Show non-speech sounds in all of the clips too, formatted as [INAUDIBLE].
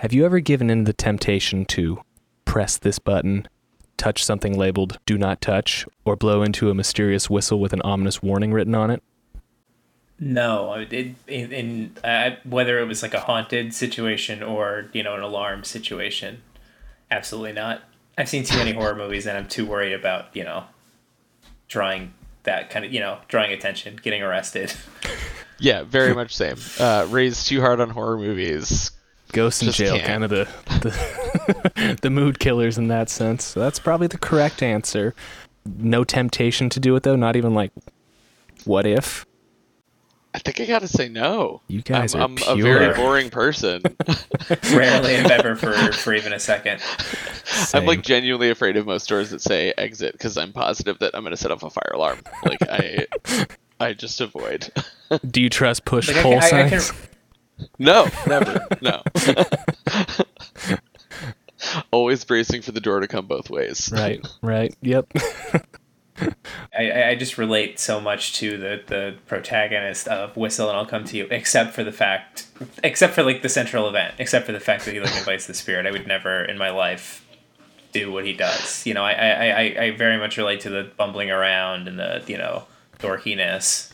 Have you ever given in the temptation to press this button, touch something labeled "Do Not Touch," or blow into a mysterious whistle with an ominous warning written on it? No, it, in, in uh, whether it was like a haunted situation or you know an alarm situation, absolutely not. I've seen too many horror movies and I'm too worried about you know drawing that kind of you know drawing attention, getting arrested. [LAUGHS] Yeah, very much same. Uh, raised too hard on horror movies. Ghosts in Just jail, can't. kind of the the, [LAUGHS] the mood killers in that sense. So that's probably the correct answer. No temptation to do it though. Not even like, what if? I think I gotta say no. You guys I'm, are I'm pure. a very boring person. [LAUGHS] Rarely, if ever, for for even a second. I'm like genuinely afraid of most doors that say exit because I'm positive that I'm gonna set off a fire alarm. Like I, [LAUGHS] I just avoid. Do you trust push Like, I pull can- I- I can- signs? No, never. [LAUGHS] No. [LAUGHS] Always bracing for the door to come both ways. right, right. Yep. [LAUGHS] I, I- I just relate so much to the, the protagonist of Whistle and I'll Come to You, except for the fact, except for like the central event, except for the fact that he like invites the spirit. I would never in my life do what he does. You know, I, I, I, I very much relate to the bumbling around and the, you know, dorkiness.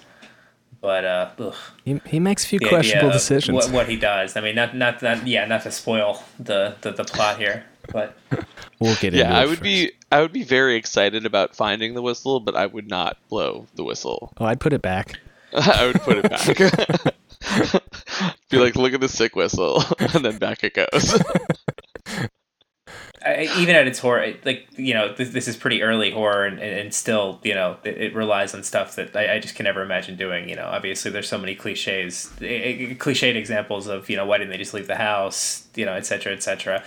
But, uh, ugh, He, he makes a few the questionable decisions. What, what he does. I mean, not, not, not, yeah, not to spoil the, the, the plot here, but [LAUGHS] We'll get into Yeah, I would first. be I would be very excited about finding the whistle, but I would not blow the whistle. Oh, I'd put it back. [LAUGHS] I would put it back. [LAUGHS] be like, look at the sick whistle, and then back it goes. Even at its horror, like you know, this, this is pretty early horror, and, and, still, you know, it, it relies on stuff that I, I just can never imagine doing. You know, obviously, there's so many cliches, eh, eh, cliched examples of you know, why didn't they just leave the house? You know, et cetera, et cetera.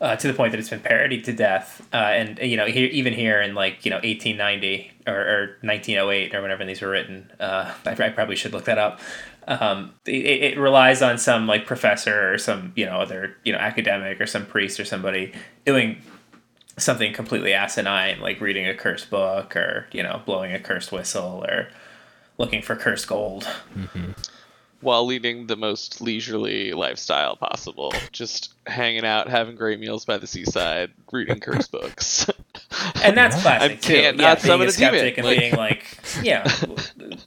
Uh, to the point that it's been parodied to death, uh, and you know, here, even here in like you know 1890 or, or 1908 or whenever these were written, uh, I, I probably should look that up. Um, it, it relies on some like professor or some you know other you know academic or some priest or somebody doing something completely asinine like reading a cursed book or you know blowing a cursed whistle or looking for cursed gold. While leading the most leisurely lifestyle possible, just hanging out, having great meals by the seaside, reading cursed [LAUGHS] books. And that's classic I can't yeah, not being summon a a demon, skeptic and like- being like, yeah, th-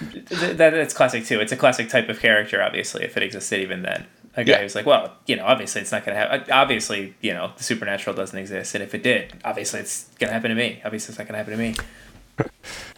that, that's classic too. It's a classic type of character, obviously, if it existed even then. A guy Yeah. who's like, well, you know, obviously it's not going to happen. Uh, obviously, you know, the supernatural doesn't exist, and if it did, obviously it's going to happen to me. Obviously, it's not going to happen to me. [LAUGHS]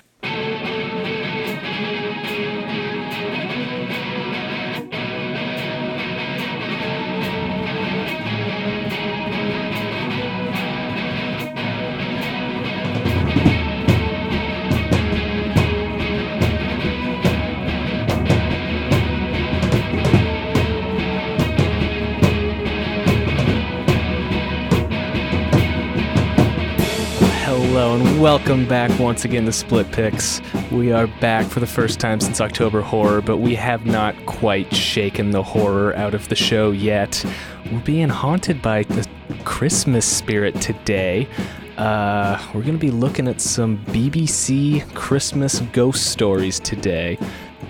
welcome back once again to Split Picks. We are back for the first time since October Horror, but we have not quite shaken the horror out of the show yet. We're being haunted by the Christmas spirit today. Uh, we're going to be looking at some BBC Christmas ghost stories today.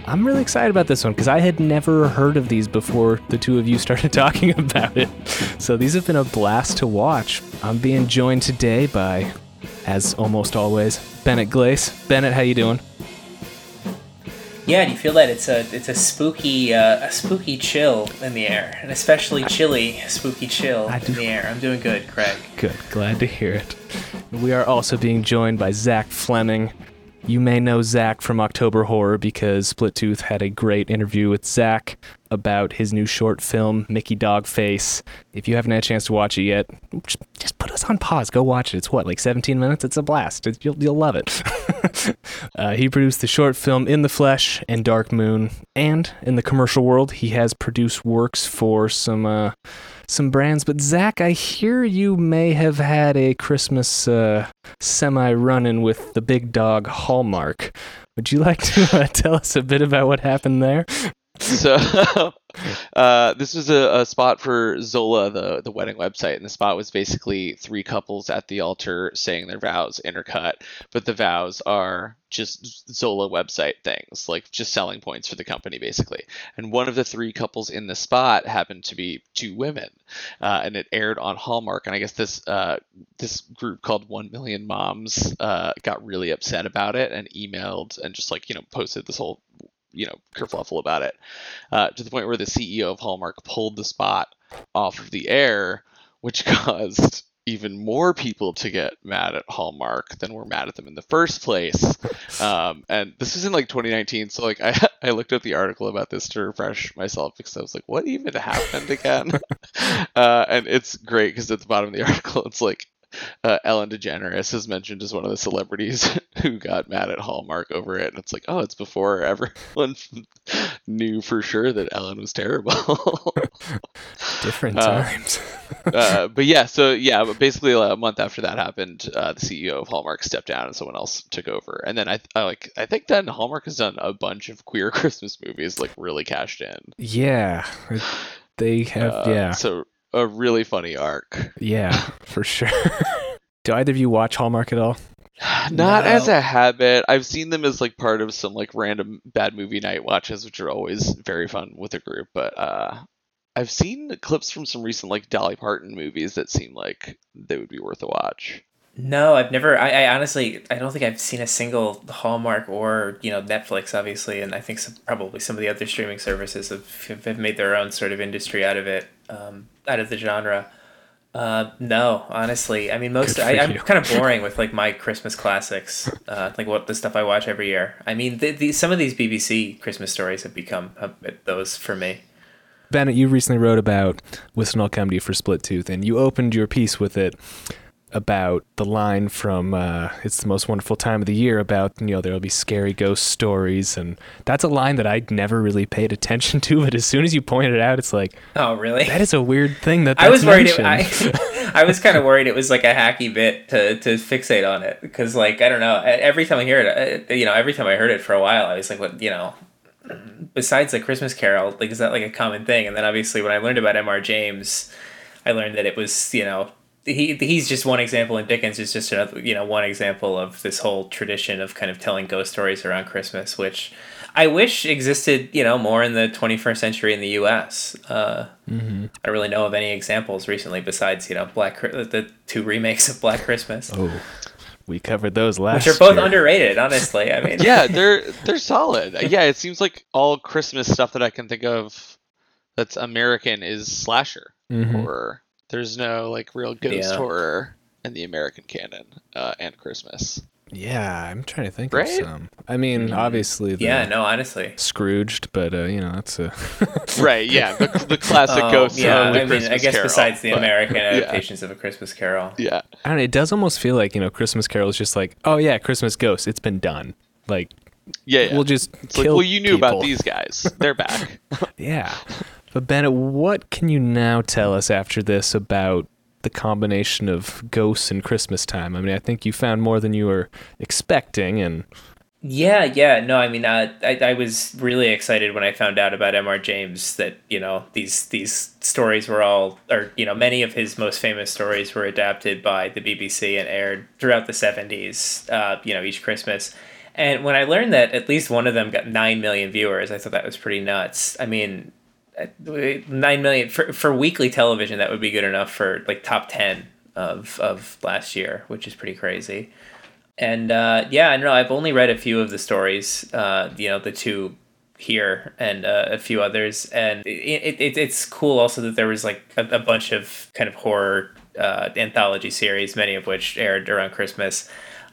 I'm really excited about this one because I had never heard of these before the two of you [LAUGHS] started talking about it. So these have been a blast to watch. I'm being joined today by, as almost always, Bennett Glace. Bennett, how you doing? Yeah, do you feel that it's a it's a spooky uh, a spooky chill in the air, an especially chilly spooky chill in the air. I'm doing good, Craig. Good, glad to hear it. We are also being joined by Zach Fleming. You may know Zach from October Horror because Split Tooth had a great interview with Zach about his new short film, Mickey Dogface. If you haven't had a chance to watch it yet, just, just put us on pause. Go watch it. It's what, like 17 minutes? It's a blast. It's, you'll, you'll love it. [LAUGHS] uh, he produced the short film In the Flesh and Dark Moon. And in the commercial world, he has produced works for some. Uh, some brands, but Zach, I hear you may have had a Christmas uh, semi run in with the big dog Hallmark. Would you like to uh, [LAUGHS] tell us a bit about what happened there? So [LAUGHS] uh, this was a, a, spot for Zola, the the wedding website, and the spot was basically three couples at the altar saying their vows intercut, but the vows are just Zola website things, like just selling points for the company, basically. And one of the three couples in the spot happened to be two women, uh, and it aired on Hallmark. And I guess this uh, this group called One Million Moms uh, got really upset about it and emailed and just like you know posted this whole you know kerfluffle about it uh, to the point where the CEO of Hallmark pulled the spot off of the air, which [LAUGHS] caused even more people to get mad at Hallmark than were mad at them in the first place. Um, and this was in like 2019, so like [LAUGHS] I I looked up the article about this to refresh myself because I was like, what even happened again? [LAUGHS] uh, and it's great because at the bottom of the article, it's like uh, Ellen DeGeneres is mentioned as one of the celebrities [LAUGHS] who got mad at Hallmark over it, and it's like, oh, it's before everyone [LAUGHS] knew for sure that Ellen was terrible. [LAUGHS] Different uh, times. uh, but yeah, so yeah, but basically a month after that happened, uh, the CEO of Hallmark stepped down and someone else took over. And then I, I like I think then Hallmark has done a bunch of queer Christmas movies, like really cashed in. Yeah, they have. Uh, yeah. So a really funny arc. Yeah, for sure. [LAUGHS] Do either of you watch Hallmark at all? [SIGHS] Not no. as a habit. I've seen them as like part of some like random bad movie night watches, which are always very fun with a group. But uh, I've seen clips from some recent like Dolly Parton movies that seem like they would be worth a watch. No, I've never. I, I, honestly, I don't think I've seen a single Hallmark or you know Netflix, obviously, and I think some, probably some of the other streaming services have, have made their own sort of industry out of it, um, out of the genre. Uh, no, honestly, I mean most. I, am kind of boring with like my Christmas classics, uh, like what the stuff I watch every year. I mean, the, the, some of these BBC Christmas stories have become those for me. Bennett, you recently wrote about Whistle Comedy for Split Tooth, and you opened your piece with it about the line from uh, "It's the most wonderful time of the year" about you know there'll be scary ghost stories, and that's a line that I'd never really paid attention [LAUGHS] to. But as soon as you pointed it out, it's like, oh, really? That is a weird thing that I was worried. It, I, [LAUGHS] I was kind of [LAUGHS] worried it was like a hacky bit to to fixate on it because like I don't know. Every time I hear it, uh, you know, every time I heard it for a while, I was like, what, you know. Besides the Christmas Carol, like is that like a common thing? And then obviously when I learned about M.R. James, I learned that it was you know he he's just one example, and Dickens is just another, you know, one example of this whole tradition of kind of telling ghost stories around Christmas, which I wish existed, you know, more in the 21st century in the U.S. Uh, mm-hmm. I don't really know of any examples recently besides, you know, Black the two remakes of Black Christmas. Oh, we covered those last. Which are both year. underrated, honestly. I mean, yeah, they're they're solid. Yeah, it seems like all Christmas stuff that I can think of that's American is slasher mm-hmm. or there's no like real ghost yeah. horror in the American canon uh, and Christmas. Yeah, I'm trying to think right? of some. I mean, mm. obviously, yeah, no, honestly, Scrooged, but uh, you know, that's a [LAUGHS] right. Yeah, the, the [LAUGHS] classic oh, ghost. Yeah, I mean, I guess Carol, besides the but, American [LAUGHS] adaptations yeah. of a Christmas Carol. Yeah, I don't know. It does almost feel like you know, Christmas Carol is just like, oh yeah, Christmas Ghost. It's been done. Like, yeah, yeah. we'll just it's kill. Like, well, you knew people. about these guys. They're back. yeah. But Bennett, what can you now tell us after this about the combination of ghosts and Christmas time? I mean, I think you found more than you were expecting, and yeah, yeah, no, I mean, uh, I I was really excited when I found out about M.R. James that you know these these stories were all, or you know, many of his most famous stories were adapted by the BBC and aired throughout the seventies. Uh, you know, each Christmas. And when I learned that at least one of them got nine million viewers, I thought that was pretty nuts. I mean, nine million. For for weekly television that would be good enough for like top 10 of of last year which is pretty crazy. And uh, yeah i know. I've only read a few of the stories uh, you know the two here and uh, a few others. And it, it, it's cool also that there was like a, a bunch of kind of horror uh, anthology series many of which aired around christmas.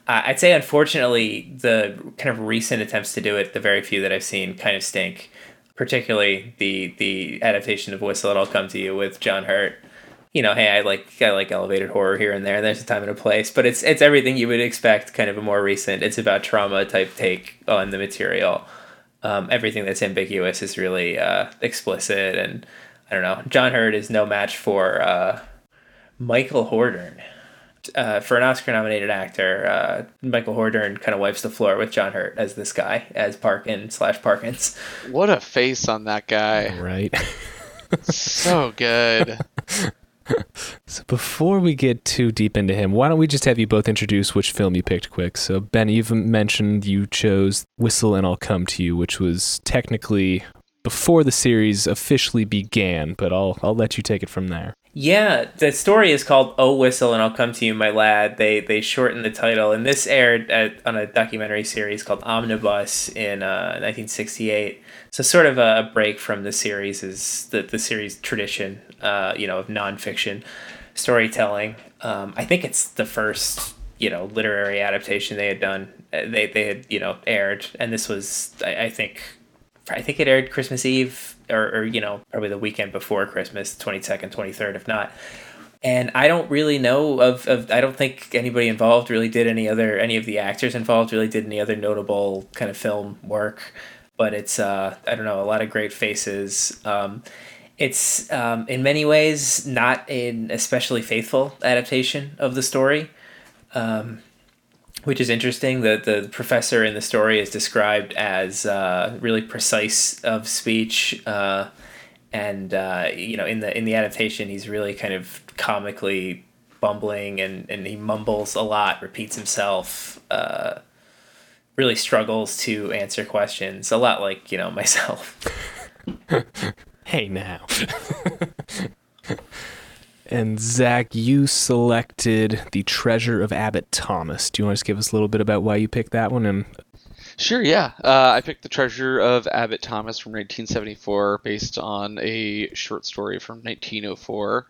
I'd say unfortunately the kind of recent attempts to do it the very few that i've seen kind of stink particularly the the adaptation of Whistle and I'll Come to You with John Hurt. You know, hey, I like I like elevated horror here and there. There's a time and a place, but it's it's everything you would expect. Kind of a more recent. It's about trauma type take on the material. Um, everything that's ambiguous is really uh, explicit, and I don't know. John Hurt is no match for uh, Michael Hordern. Uh, for an Oscar-nominated actor, uh, Michael Hordern kind of wipes the floor with John Hurt as this guy, as Parkin slash Parkins. What a face on that guy! Right. [LAUGHS] so good. [LAUGHS] So before we get too deep into him, why don't we just have you both introduce which film you picked quick? So Ben, you've mentioned you chose Whistle and I'll Come to You, which was technically before the series officially began, but I'll I'll let you take it from there. Yeah, the story is called "Oh Whistle and I'll Come to You, My Lad." They they shortened the title, and this aired at, on a documentary series called Omnibus in uh, 1968. So sort of a break from the series is the the series tradition, uh, you know, of nonfiction storytelling. Um, I think it's the first you know literary adaptation they had done. Uh, they they had you know aired, and this was I, I think I think it aired Christmas Eve or, or you know probably the weekend before Christmas, twenty second, twenty third, if not. And I don't really know of, of I don't think anybody involved really did any other any of the actors involved really did any other notable kind of film work. But it's uh, I don't know a lot of great faces. Um, it's um, in many ways not an especially faithful adaptation of the story. Um, which is interesting. The the professor in the story is described as uh, really precise of speech, uh, and uh, you know in the in the adaptation he's really kind of comically bumbling and and he mumbles a lot, repeats himself. Uh, really struggles to answer questions a lot like you know [LAUGHS] myself [LAUGHS] hey now [LAUGHS] And Zach, you selected The Treasure of Abbot Thomas. Do you want to just give us a little bit about why you picked that one? And Sure, yeah. Uh, I picked The Treasure of Abbot Thomas from 1974 based on a short story from 1904.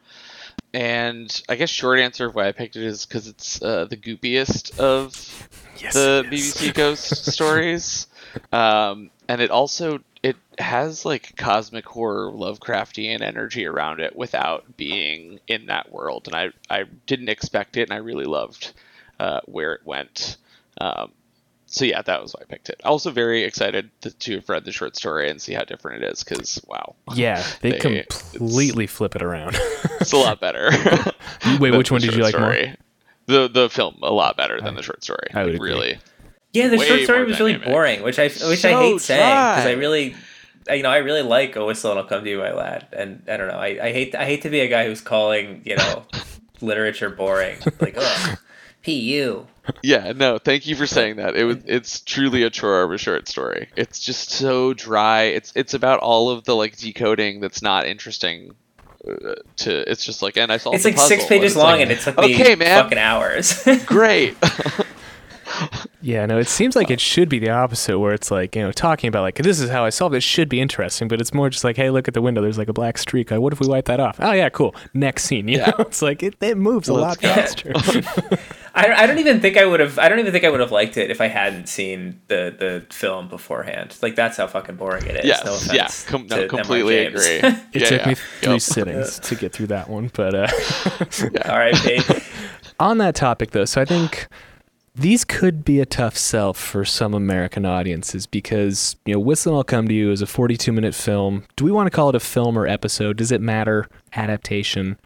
And I guess short answer of why I picked it is because it's uh, the goopiest of yes, the yes. BBC Ghost stories. [LAUGHS] Um, and it also it has like cosmic horror Lovecraftian energy around it without being in that world. And I, I didn't expect it and I really loved uh, where it went. Um, so yeah, that was why I picked it. Also very excited to, to have read the short story and see how different it is because wow, Yeah, they, They- completely flip it around. it's a lot better. [LAUGHS] Wait, [LAUGHS] which one did you like more? The the film a lot better than I- the short story. I would Like, really. Yeah, the Way short story more was really dynamic. boring, which I which I So hate saying because I dry. really, you know, I really like "A Whistle and I'll Come to You, My Lad," and I don't know, I, I hate I hate to be a guy who's calling you know [LAUGHS] literature boring, like ugh, pu. Yeah, no, thank you for saying that. It was [LAUGHS] it's truly a chore of a short story. It's just so dry. It's it's about all of the like decoding that's not interesting uh, to it's just like and I solved It's the like six pages it's long, like, and it took me okay, man. fucking hours. [LAUGHS] great. Yeah, no, it seems like it should be the opposite, where it's like, you know, talking about like this is how I solved it should be interesting, but it's more just like, hey, look at the window, there's like a black streak. Uh, What if we wipe that off? Oh yeah, cool. Next scene. You Yeah. know, [LAUGHS] it's like it, it moves a lot faster. [LAUGHS] I, I don't even think I would have I don't even think I would have liked it if I hadn't seen the the film beforehand. Like that's how fucking boring it is. yes, no offense yeah, com- no, to Emma completely James. agree. [LAUGHS] It yeah, took yeah. me three Yep. sittings to get through that one, but uh, R.I.P. on that topic though so i think these could be a tough sell for some american audiences because you know whistle i'll come to you is a 42 minute film. Do we want to call it a film or episode? Does it matter? Adaptation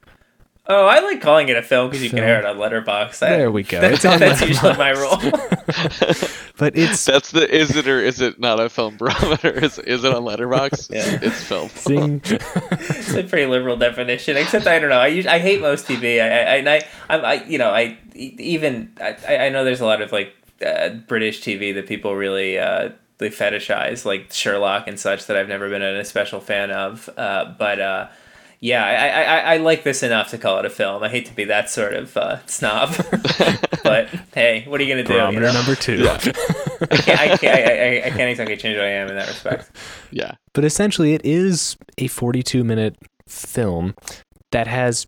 Oh, I like calling it a film because you can Film. hear it on Letterboxd. There we go. That's, It's on that's usually my rule. [LAUGHS] but it's That's the is it or is it not a film barometer? [LAUGHS] Is is it on Letterboxd? [LAUGHS] Yeah. It's film. sing it's a pretty liberal definition. Except I don't know. I us- I hate most TV. I I I I'm, I you know I e- even I I know there's a lot of like uh, British TV that people really uh, they fetishize like Sherlock and such that I've never been a special fan of. Uh, but uh, yeah, I, I, I, I like this enough to call it a film. I hate to be that sort of uh, snob, [LAUGHS] but hey, what are you gonna do? You barometer know? number two I can't, I, can't, I, I, I can't exactly change who I am in that respect. Yeah. but essentially it is a 42 minute film that has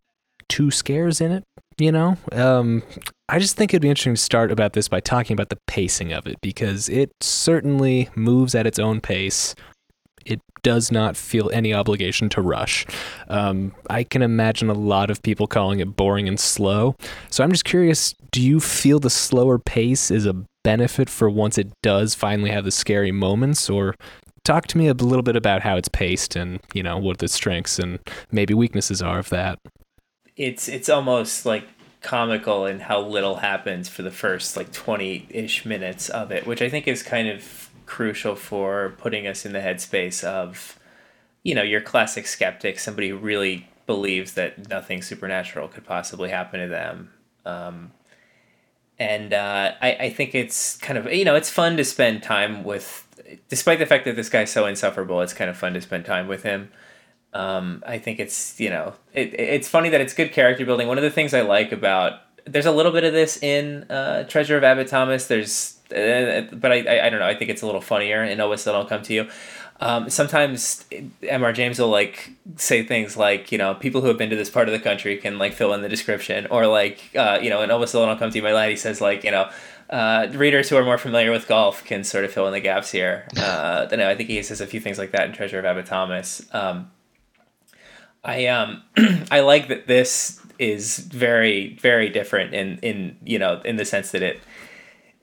two scares in it you know um, i just think it'd be interesting to start about this by talking about the pacing of it because it certainly moves at its own pace it does not feel any obligation to rush. Um, i can imagine a lot of people calling it boring and slow. So i'm just curious do you feel the slower pace is a benefit for once it does finally have the scary moments? Or talk to me a little bit about how it's paced and you know what the strengths and maybe weaknesses are of that. It's it's almost like comical in how little happens for the first like 20-ish minutes of it which i think is kind of crucial for putting us in the headspace of you know your classic skeptic somebody who really believes that nothing supernatural could possibly happen to them um, and uh, I, I think it's kind of you know it's fun to spend time with despite the fact that this guy's so insufferable it's kind of fun to spend time with him um, I think it's you know it, it's funny that it's good character building. One of the things I like about there's a little bit of this in uh, Treasure of Abbot Thomas. There's but I, I, don't know. I think it's a little funnier in Still Don't Come to You. Um, sometimes M.R. James will like say things like you know people who have been to this part of the country can like fill in the description or like uh, you know in Still Don't Come to You, my lad. He says like you know. Uh, readers who are more familiar with golf can sort of fill in the gaps here. [LAUGHS] Uh, I think he says a few things like that in Treasure of Abbot Thomas. Um, I um [CLEARS THROAT] I like that this is very very different in in you know in the sense that it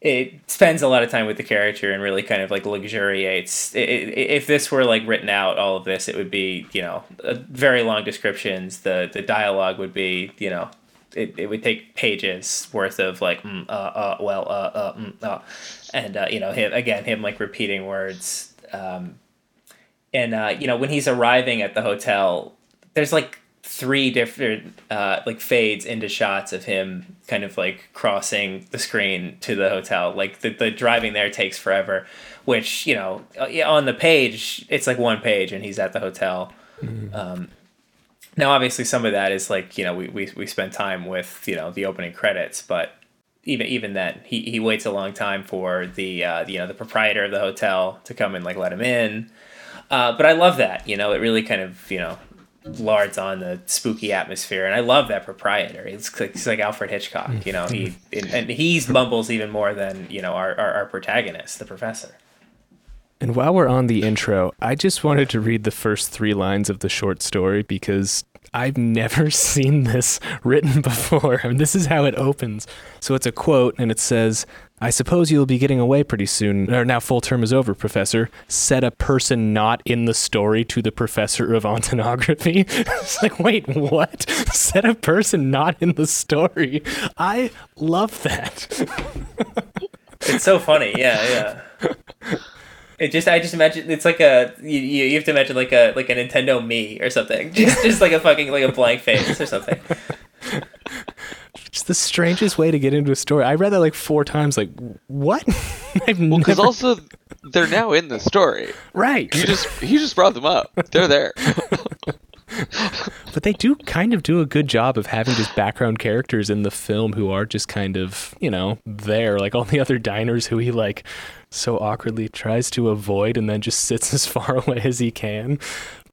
it spends a lot of time with the character and really kind of like luxuriates. It, it, if this were like written out, all of this, it would be you know very long descriptions. The the dialogue would be you know it, it would take pages worth of like mm, uh, uh well uh uh, mm, uh. and uh, you know him again him like repeating words. Um, and uh, you know when he's arriving at the hotel there's like three different uh, like fades into shots of him kind of like crossing the screen to the hotel. Like the, the driving there takes forever, which you know uh, on the page it's like one page and he's at the hotel. Mm-hmm. Um, now obviously some of that is like you know we, we, we spend time with you know the opening credits, but even even then he, he waits a long time for the uh, you know the proprietor of the hotel to come and like let him in. Uh, but I love that you know it really kind of you know lards on the spooky atmosphere, and I love that proprietor. He's like, he's like Alfred Hitchcock, you know. He [LAUGHS] and, and he mumbles even more than you know our, our, our protagonist, the professor. And while we're on the intro, I just wanted to read the first three lines of the short story because I've never [LAUGHS] seen this written before. I mean, this is how it opens. So it's a quote, and it says, I suppose you'll be getting away pretty soon. Or now full term is over, Professor. Said a person not in the story to the professor of ontography. [LAUGHS] it's like, wait, what? [LAUGHS] Said a person not in the story. I love that. [LAUGHS] it's so funny. Yeah, yeah. It just I just imagine it's like a you, you have to imagine like a like a Nintendo Mii or something. Just just like a fucking like a blank face or something. It's the strangest way to get into a story. I read that like four times. Like, what? [LAUGHS] I've well, because never... also they're now in the story, right? You just you just brought them up. They're there. [LAUGHS] but they do kind of do a good job of having just background characters in the film who are just kind of you know there, like all the other diners who he like so awkwardly tries to avoid and then just sits [LAUGHS] as far away as he can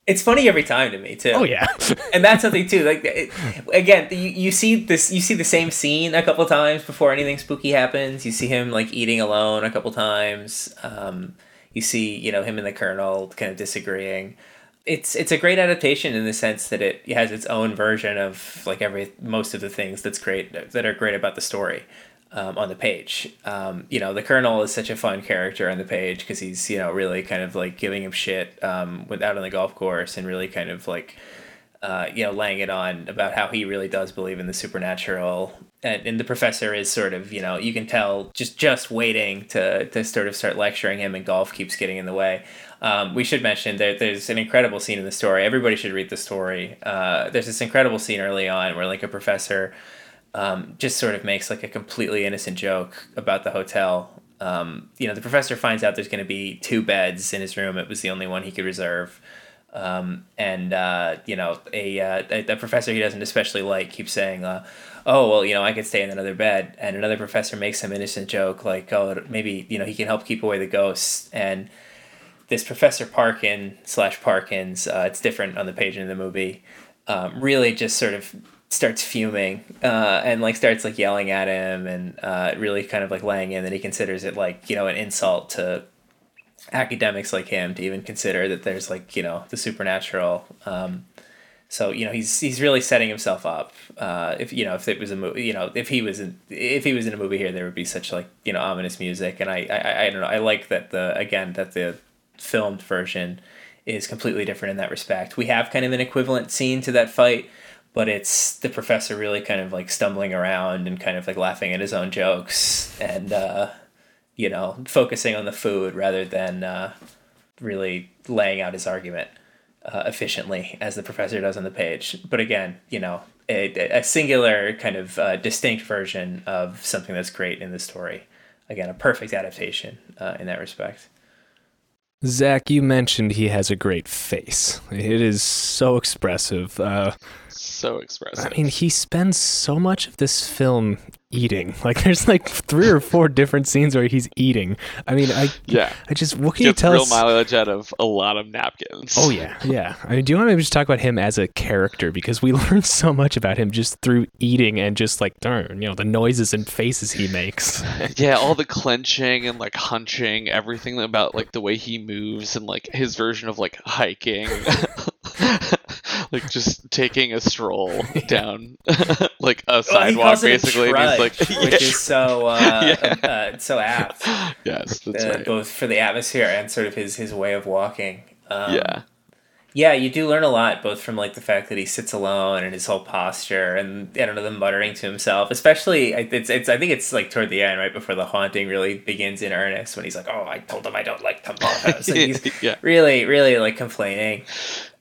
it's funny every time to me too. Oh yeah, [LAUGHS] and that's something too. Like it, again, you, you see this, you see the same scene a couple times before anything spooky happens. You see him like eating alone a couple times. Um, you see, you know, him and the colonel kind of disagreeing. It's it's a great adaptation in the sense that it has its own version of like every most of the things that's great that are great about the story um, on the page. Um, you know, the Colonel is such a fun character on the page because he's you know really kind of like giving him shit um, out on the golf course and really kind of like uh, you know laying it on about how he really does believe in the supernatural. And, and the professor is sort of you know you can tell just just waiting to to sort of start lecturing him, and golf keeps getting in the way. Um, we should mention that there's an incredible scene in the story. Everybody should read the story. Uh, there's this incredible scene early on where like a professor um, just sort of makes like a completely innocent joke about the hotel. Um, you know, the professor finds out there's going to be two beds in his room. It was the only one he could reserve. Um, and uh, you know, a, uh, a, a professor he doesn't especially like keeps saying, uh, "Oh, well, you know, I could stay in another bed." And another professor makes some innocent joke like, "Oh, maybe you know he can help keep away the ghosts." And this Professor Parkin slash Parkins, uh, it's different on the page in the movie, um, really just sort of starts fuming uh, and like starts like yelling at him and uh, really kind of like laying in that he considers it like you know an insult to academics like him to even consider that there's like you know the supernatural. Um, so you know he's he's really setting himself up uh, if you know if it was a movie you know if he was in if he was in a movie here there would be such like you know ominous music. And I, I I don't know I like that the again that the filmed version is completely different in that respect. We have kind of an equivalent scene to that fight but it's the professor really kind of like stumbling around and kind of like laughing at his own jokes and uh, you know focusing on the food rather than uh, really laying out his argument uh, efficiently as the professor does on the page. But again, you know, a, a singular kind of uh, distinct version of something that's great in the story. Again, a perfect adaptation uh, in that respect. Zach, you mentioned he has a great face. It is so expressive. Uh, so expressive. I mean, he spends so much of this film eating. [LAUGHS] Like, there's like three or four different scenes where he's eating. I mean, I yeah. I just what can Gets you tell real us? mileage out of a lot of napkins. Oh yeah, [LAUGHS] yeah. I mean, do you want to maybe just talk about him as a character because we [LAUGHS] learn so much about him just through eating and just like darn, you know, the noises and faces he makes. yeah, all the clenching and like hunching, everything about like the way he moves and like his version of like hiking. Like just taking a stroll [LAUGHS] down [LAUGHS] like a Well, he sidewalk calls a basically and he's like trudge, which is so [LAUGHS] uh, Yeah. uh, so apt, yes that's uh, right both for the atmosphere and sort of his his way of walking. Um, yeah Yeah, you do learn a lot, both from like the fact that he sits alone and his whole posture, and I don't know the muttering to himself. Especially, I- it's it's. I think it's like toward the end, right before the haunting really begins in earnest, when he's like, "Oh, I told him I don't like tomatoes." And he's yeah really, really like complaining.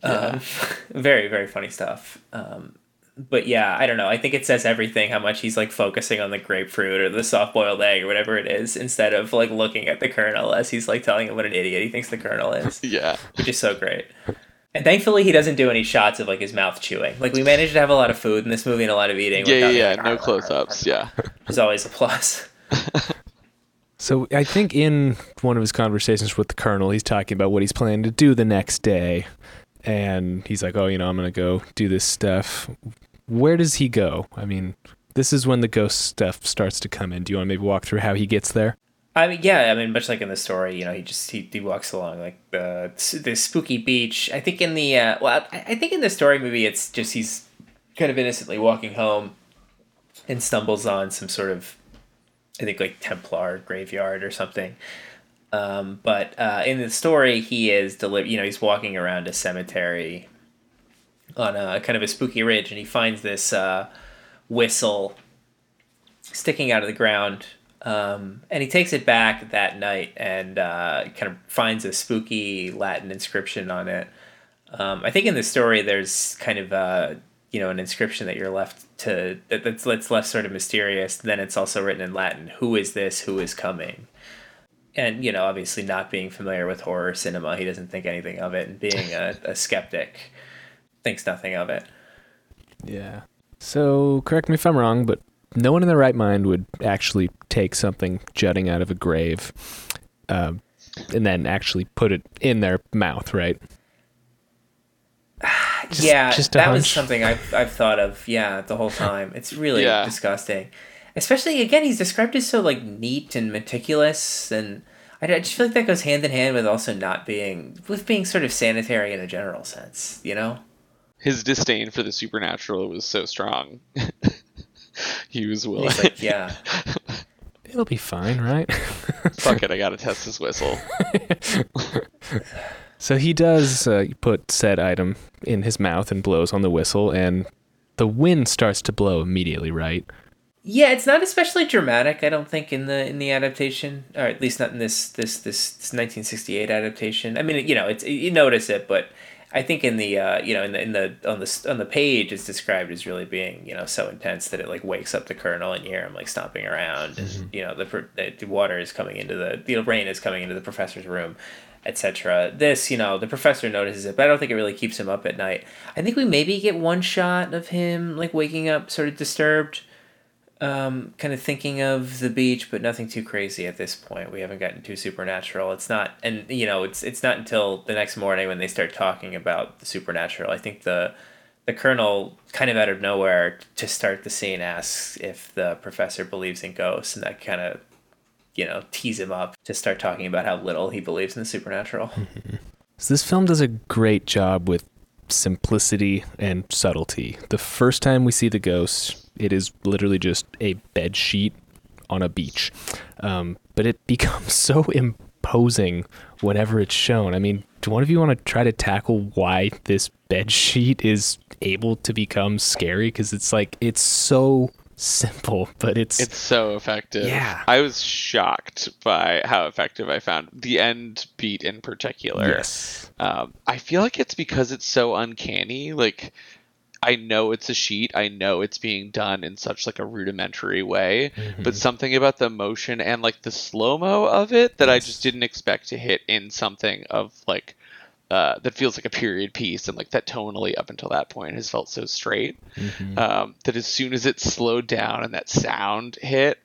Um, [LAUGHS] very, very funny stuff. Um, but yeah, I don't know. I think it says everything how much he's like focusing on the grapefruit or the soft boiled egg or whatever it is, instead of like looking at the colonel as he's like telling him what an idiot he thinks the colonel is [LAUGHS] yeah which is so great. And thankfully, he doesn't do any shots of like his mouth chewing. Like we managed to have a lot of food in this movie and a lot of eating. yeah yeah, without yeah like, no close ups yeah [LAUGHS] Which is always a plus. So I think in one of his conversations with the colonel, he's talking about what he's planning to do the next day, and he's like, "Oh, you know, I'm gonna go do this stuff." Where does he go? I mean, this is when the ghost stuff starts to come in. Do you want to maybe walk through how he gets there? I mean, yeah. I mean, much like in the story, you know, he just he, he walks along like the the spooky beach. I think in the uh, well, I, I think in the story movie, it's just he's kind of innocently walking home and stumbles on some sort of I think like Templar graveyard or something. Um, but uh, in the story, he is deli- You know, he's walking around a cemetery on a kind of a spooky ridge, and he finds this uh, whistle sticking out of the ground. Um, and he takes it back that night and uh, kind of finds a spooky Latin inscription on it. Um, I think in the story, there's kind of uh, you know an inscription that you're left to that, that's that's less sort of mysterious. Then it's also written in Latin. Who is this? Who is coming? And you know, obviously, not being familiar with horror cinema, he doesn't think anything of it, and being a, [LAUGHS] a skeptic, thinks nothing of it. Yeah. So correct me if I'm wrong, but no one in their right mind would actually take something jutting out of a grave, uh, and then actually put it in their mouth, right? [SIGHS] Just- yeah, just a that was something I've, I've thought of. Yeah, the whole time. It's really Yeah. disgusting. Especially again, he's described as so like neat and meticulous, and I, I just feel like that goes hand in hand with also not being with being sort of sanitary in a general sense. You know? his disdain for the supernatural was so strong [LAUGHS] he was willing He's like, yeah, [LAUGHS] It'll be fine, right? [LAUGHS] fuck it i gotta test his whistle so he does uh, put said item in his mouth and blows on the whistle, and the wind starts to blow immediately, right? Yeah. It's not especially dramatic. I don't think in the in the adaptation, or at least not in this this this, this 1968 adaptation. I mean, you know, it's you notice it, but I think in the uh, you know in the in the on the on the page it's described as really being you know so intense that it like wakes up the colonel and you hear him like stomping around and you know the the the water is coming into the the rain is coming into the professor's room etc this you know the professor notices it but i don't think it really keeps him up at night i think we maybe get one shot of him like waking up sort of disturbed um, kind of thinking of the beach, but nothing too crazy at this point. We haven't gotten too supernatural. It's not, and you know, it's it's not until the next morning when they start talking about the supernatural. I think the the colonel kind of out of nowhere to start the scene asks if the professor believes in ghosts, and that kind of you know tease him up to start talking about how little he believes in the supernatural. [LAUGHS] So this film does a great job with simplicity and subtlety. The first time we see the ghost, it is literally just a bed sheet on a beach, um, but it [LAUGHS] becomes so imposing whenever it's shown. I mean, do one of you want to try to tackle why this bed sheet is able to become scary because it's like it's so simple, but it's It's so effective. Yeah. I was shocked by how effective I found the end beat in particular. yes, Um, I feel like it's because it's so uncanny. Like, I know it's a sheet. I know it's being done in such like a rudimentary way, Mm-hmm. but something about the motion and like the slow mo of it that I just didn't expect to hit in something of like uh, that feels like a period piece and like that tonally up until that point has felt so straight Mhm. um, that as soon as it slowed down and that sound hit,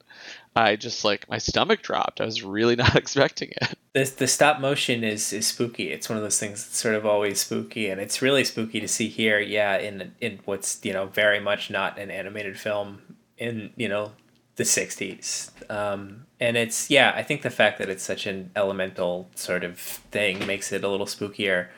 I just like my stomach dropped. I was really [LAUGHS] not expecting it. the the stop motion is is spooky. It's one of those things that's sort of always spooky, and it's really spooky to see here. Yeah, in in what's you know very much not an animated film in you know the '60s, um, and it's yeah. I think the fact that it's such an elemental sort of thing makes it a little spookier.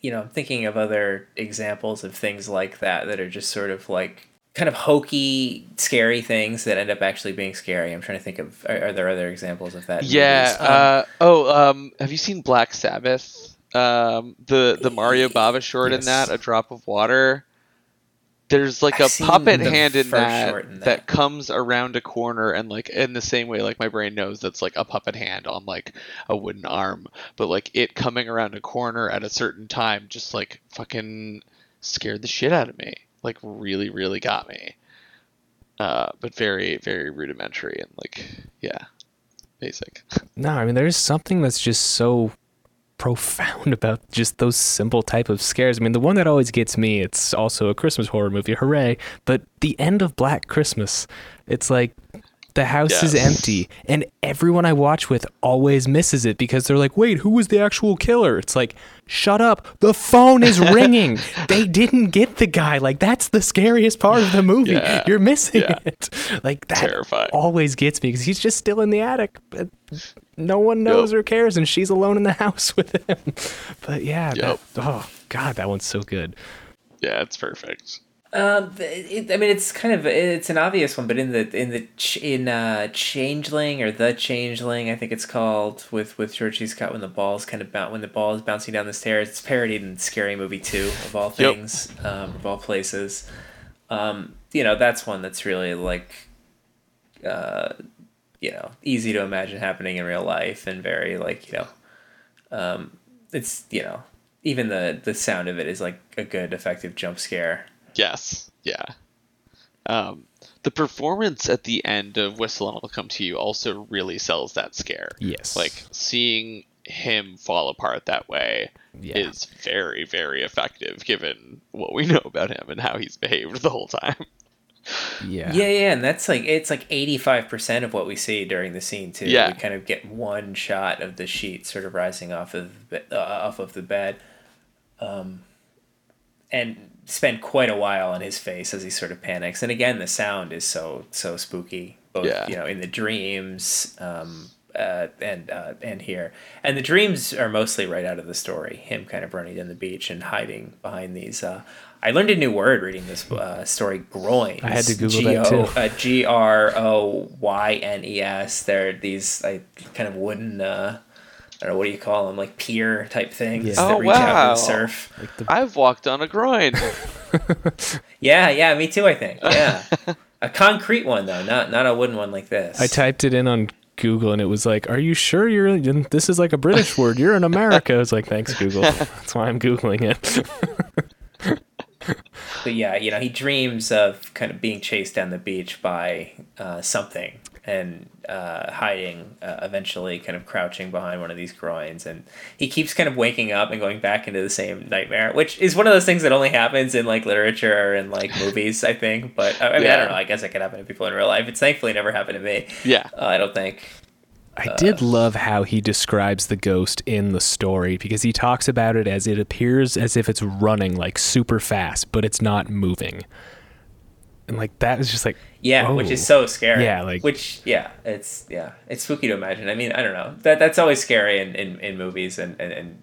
You know, I'm thinking of other examples of things like that that are just sort of like kind of hokey, scary things that end up actually being scary. I'm trying to think of are, are there other examples of that? Yeah. Um, Uh, oh, um, have you seen Black Sabbath? Um, the the Mario Bava short in that, a drop of water. There's like I've a puppet hand in that, in that that. comes around a corner and like in the same way like my brain knows that's like a puppet hand on like a wooden arm, but like it coming around a corner at a certain time just like fucking scared the shit out of me. Like really, really got me. Uh, but very, very rudimentary and like yeah, basic. [LAUGHS] no, I mean there's something that's just so profound [LAUGHS] about just those simple type of scares. I mean, the one that always gets me, it's also a Christmas horror movie, hooray! But the end of Black Christmas, it's like the house is empty, and everyone I watch with always misses it because they're like, "Wait, who was the actual killer?" It's like, "Shut up! The phone is [LAUGHS] ringing. they didn't get the guy. Like that's the scariest part of the movie. Yeah. You're missing Yeah. it. Like that Terrifying. always gets me because he's just still in the attic. But no one knows Yep. or cares, and she's alone in the [LAUGHS] house with him. But yeah, Yep. that, oh god, that one's so good. Yeah, it's perfect. Um, it, I mean, it's kind of it's an obvious one, but in the in the ch- in uh, Changeling or the Changeling, I think it's called with with George C. Scott when the ball's kind of boun- when the ball is bouncing down the stairs. It's parodied in Scary Movie two of all Yep. things, um, of all places. Um, you know, that's one that's really like, uh, you know, easy to imagine happening in real life and very like you know, um, it's you know, even the the sound of it is like a good effective jump scare. Yes. Yeah. Um, the performance at the end of Whistle and I'll Come to You also really sells that scare. Yes, Like seeing him fall apart that way Yeah. is very, very effective given what we know about him and how he's behaved the whole time. yeah, Yeah, yeah, and that's like it's like eighty five percent of what we see during the scene too. Yeah. we kind of get one shot of the sheet sort of rising off of the, uh, off of the bed, um, and spend quite a while on his face as he sort of panics. And again, the sound is so so spooky, both Yeah. you know in the dreams. Um, uh, and uh, and here, and the dreams are mostly right out of the story. Him kind of running down the beach and hiding behind these. Uh, I learned a new word reading this uh, story. Groins. I had to Google that, too. Uh, G R O Y N E S. They're these like kind of wooden. I don't know what do you call them, like pier type things Yeah. that Oh, reach out and surf. Like the, I've walked on a groin. [LAUGHS] Yeah, yeah, me too. I think. Yeah, [LAUGHS] a concrete one though, not not a wooden one like this. I typed it in on Google and it was like, "Are you sure you're? In, this is like a British [LAUGHS] word. You're in America." I was like, "Thanks, Google. That's why I'm googling it." But yeah, you know, he dreams of kind of being chased down the beach by uh, something and uh, hiding, uh, eventually kind of crouching behind one of these groins. And he keeps kind of waking up and going back into the same nightmare, which is one of those things that only happens in like literature or in like movies, I think. But I, I mean, I don't know. I guess it could happen to people in real life. It's thankfully never happened to me. yeah. Uh, I don't think. I did love how he describes the ghost in the story because he talks about it as it appears as if it's running like super fast, but it's not moving. And like that was just like Yeah, which is oh. so scary. Yeah, like- which yeah, it's yeah, it's spooky to imagine. I mean, I don't know. That that's always scary in, in, in movies and and, and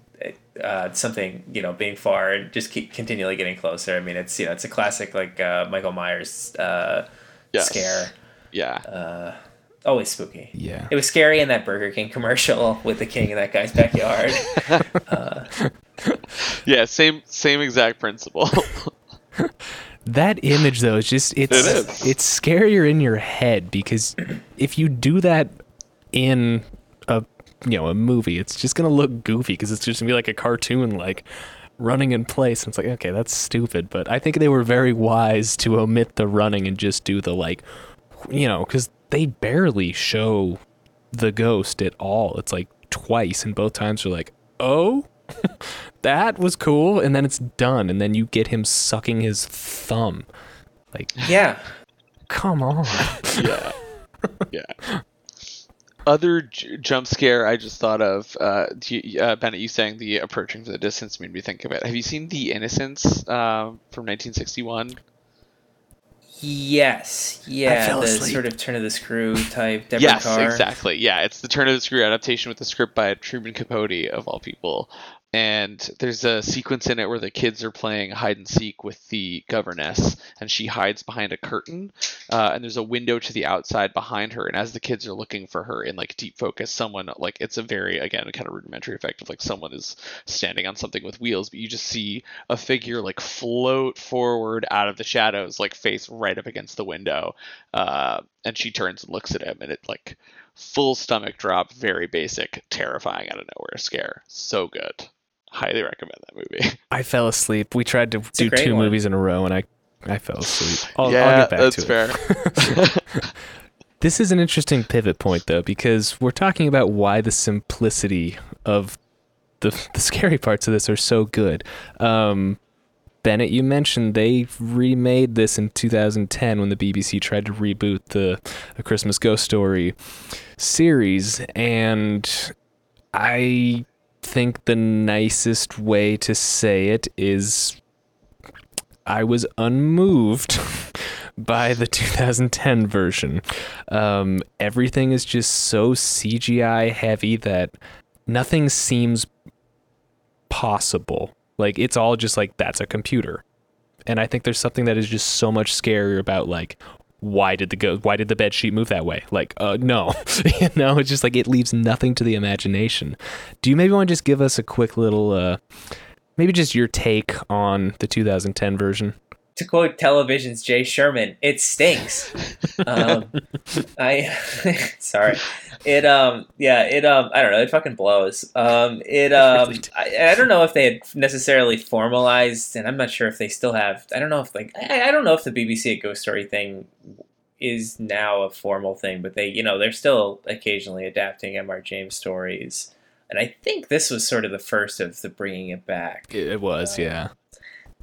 uh, something you know being far and just keep continually getting closer. I mean, it's you know it's a classic like uh, Michael Myers uh, Yes. scare. Yeah. Always spooky. yeah. It was scary in that Burger King commercial [LAUGHS] with the king in that guy's backyard. [LAUGHS] yeah. Same same exact principle. [LAUGHS] that image though is just it's It it's scarier in your head because if you do that in a you know a movie it's just gonna look goofy because it's just gonna be like a cartoon like running in place. And it's like okay that's stupid. But i think they were very wise to omit the running and just do the like you know because they barely show the ghost at all. It's like twice and both times are like oh [LAUGHS] that was cool and then it's done and then you get him sucking his thumb like Yeah. come on [LAUGHS] yeah, [LAUGHS] yeah. Other j- jump scare I just thought of, uh, you- uh, Bennett, you saying the approaching from the distance made me think of it. Have you seen The Innocents um, from 1961? Yes. Yeah. the asleep. sort of turn of the screw type. Deborah yes, Carr. exactly. Yeah, it's the Turn of the Screw adaptation with the script by Truman Capote of all people. And there's a sequence in it where the kids are playing hide and seek with the governess, and she hides behind a curtain. Uh, and there's a window to the outside behind her. And as the kids are looking for her in like deep focus, someone like it's a very again kind of rudimentary effect of like someone is standing on something with wheels, but you just see a figure like float forward out of the shadows, like face right up against the window. Uh, and she turns and looks at him, and it like full stomach drop, very basic, terrifying out of nowhere scare. So good. Highly recommend that movie. [LAUGHS] I fell asleep. We tried to a do two one. movies in a row, and I, I fell asleep. I'll, yeah, I'll get back that's to fair. it. [LAUGHS] This is an interesting pivot point, though, because we're talking about why the simplicity of the [LAUGHS] the scary parts of this are so good. Um, Bennett, you mentioned they remade this in 2010 when the BBC tried to reboot the A Christmas Ghost Story series, and I think the nicest way to say it is I was unmoved [LAUGHS] by the 2010 version. Um, everything is just so CGI heavy that nothing seems possible. Like it's all just like that's a computer. And I think there's something that is just so much scarier about like why did the go why did the bed sheet move that way? Like uh no. [LAUGHS] you know, it's just like it leaves nothing to the imagination. Do you maybe want to just give us a quick little uh maybe just your take on the 2010 version? To quote television's Jay Sherman, it stinks. um, [LAUGHS] I [LAUGHS] sorry. It um yeah it um I don't know it fucking blows. Um it um. I, I don't know if they had necessarily formalized, and I'm not sure if they still have. I don't know if like I, I don't know if the BBC a Ghost Story thing is now a formal thing, but they you know they're still occasionally adapting M.R. James stories. And I think this was sort of the first of the bringing it back It, it was, yeah.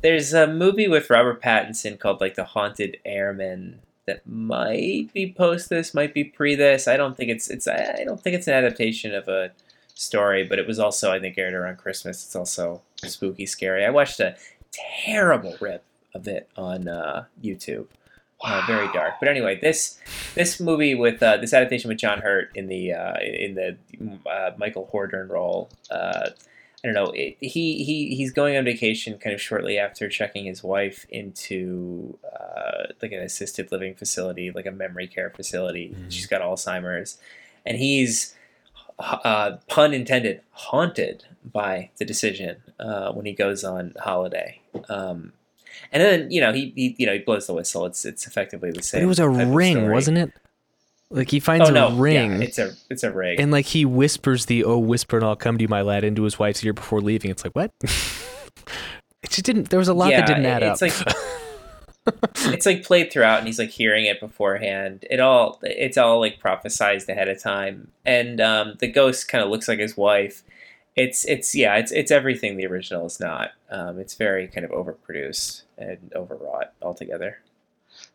There's a movie with Robert Pattinson called like The Haunted Airman that might be post this, might be pre this. I don't think it's it's I don't think it's an adaptation of a story, but it was also I think aired around Christmas. It's also spooky, scary. I watched a terrible rip of it on uh, YouTube. Uh, very dark. But anyway, this this movie with uh, this adaptation with John Hurt in the uh, in the uh, Michael Hordern role. I don't know. It, he he he's going on vacation kind of shortly after checking his wife into uh, like an assisted living facility, like a memory care facility. Mhm. She's got Alzheimer's, and he's uh, pun intended haunted by the decision uh, when he goes on holiday. Um, and then you know he, he you know he blows the whistle. It's it's effectively the same. But it was a ring, wasn't it? Like he finds Oh no, a ring. Yeah, it's a it's a ring. and like he whispers the "Oh, whisper and I'll come to you, my lad" into his wife's ear before leaving. It's like what? [LAUGHS] it just didn't. There was a lot Yeah, that didn't add it's up. like- [LAUGHS] it's like played throughout and he's like hearing it beforehand it all it's all like prophesized ahead of time and um, the ghost kind of looks like his wife it's it's yeah it's it's everything the original is not um, it's very kind of overproduced and overwrought altogether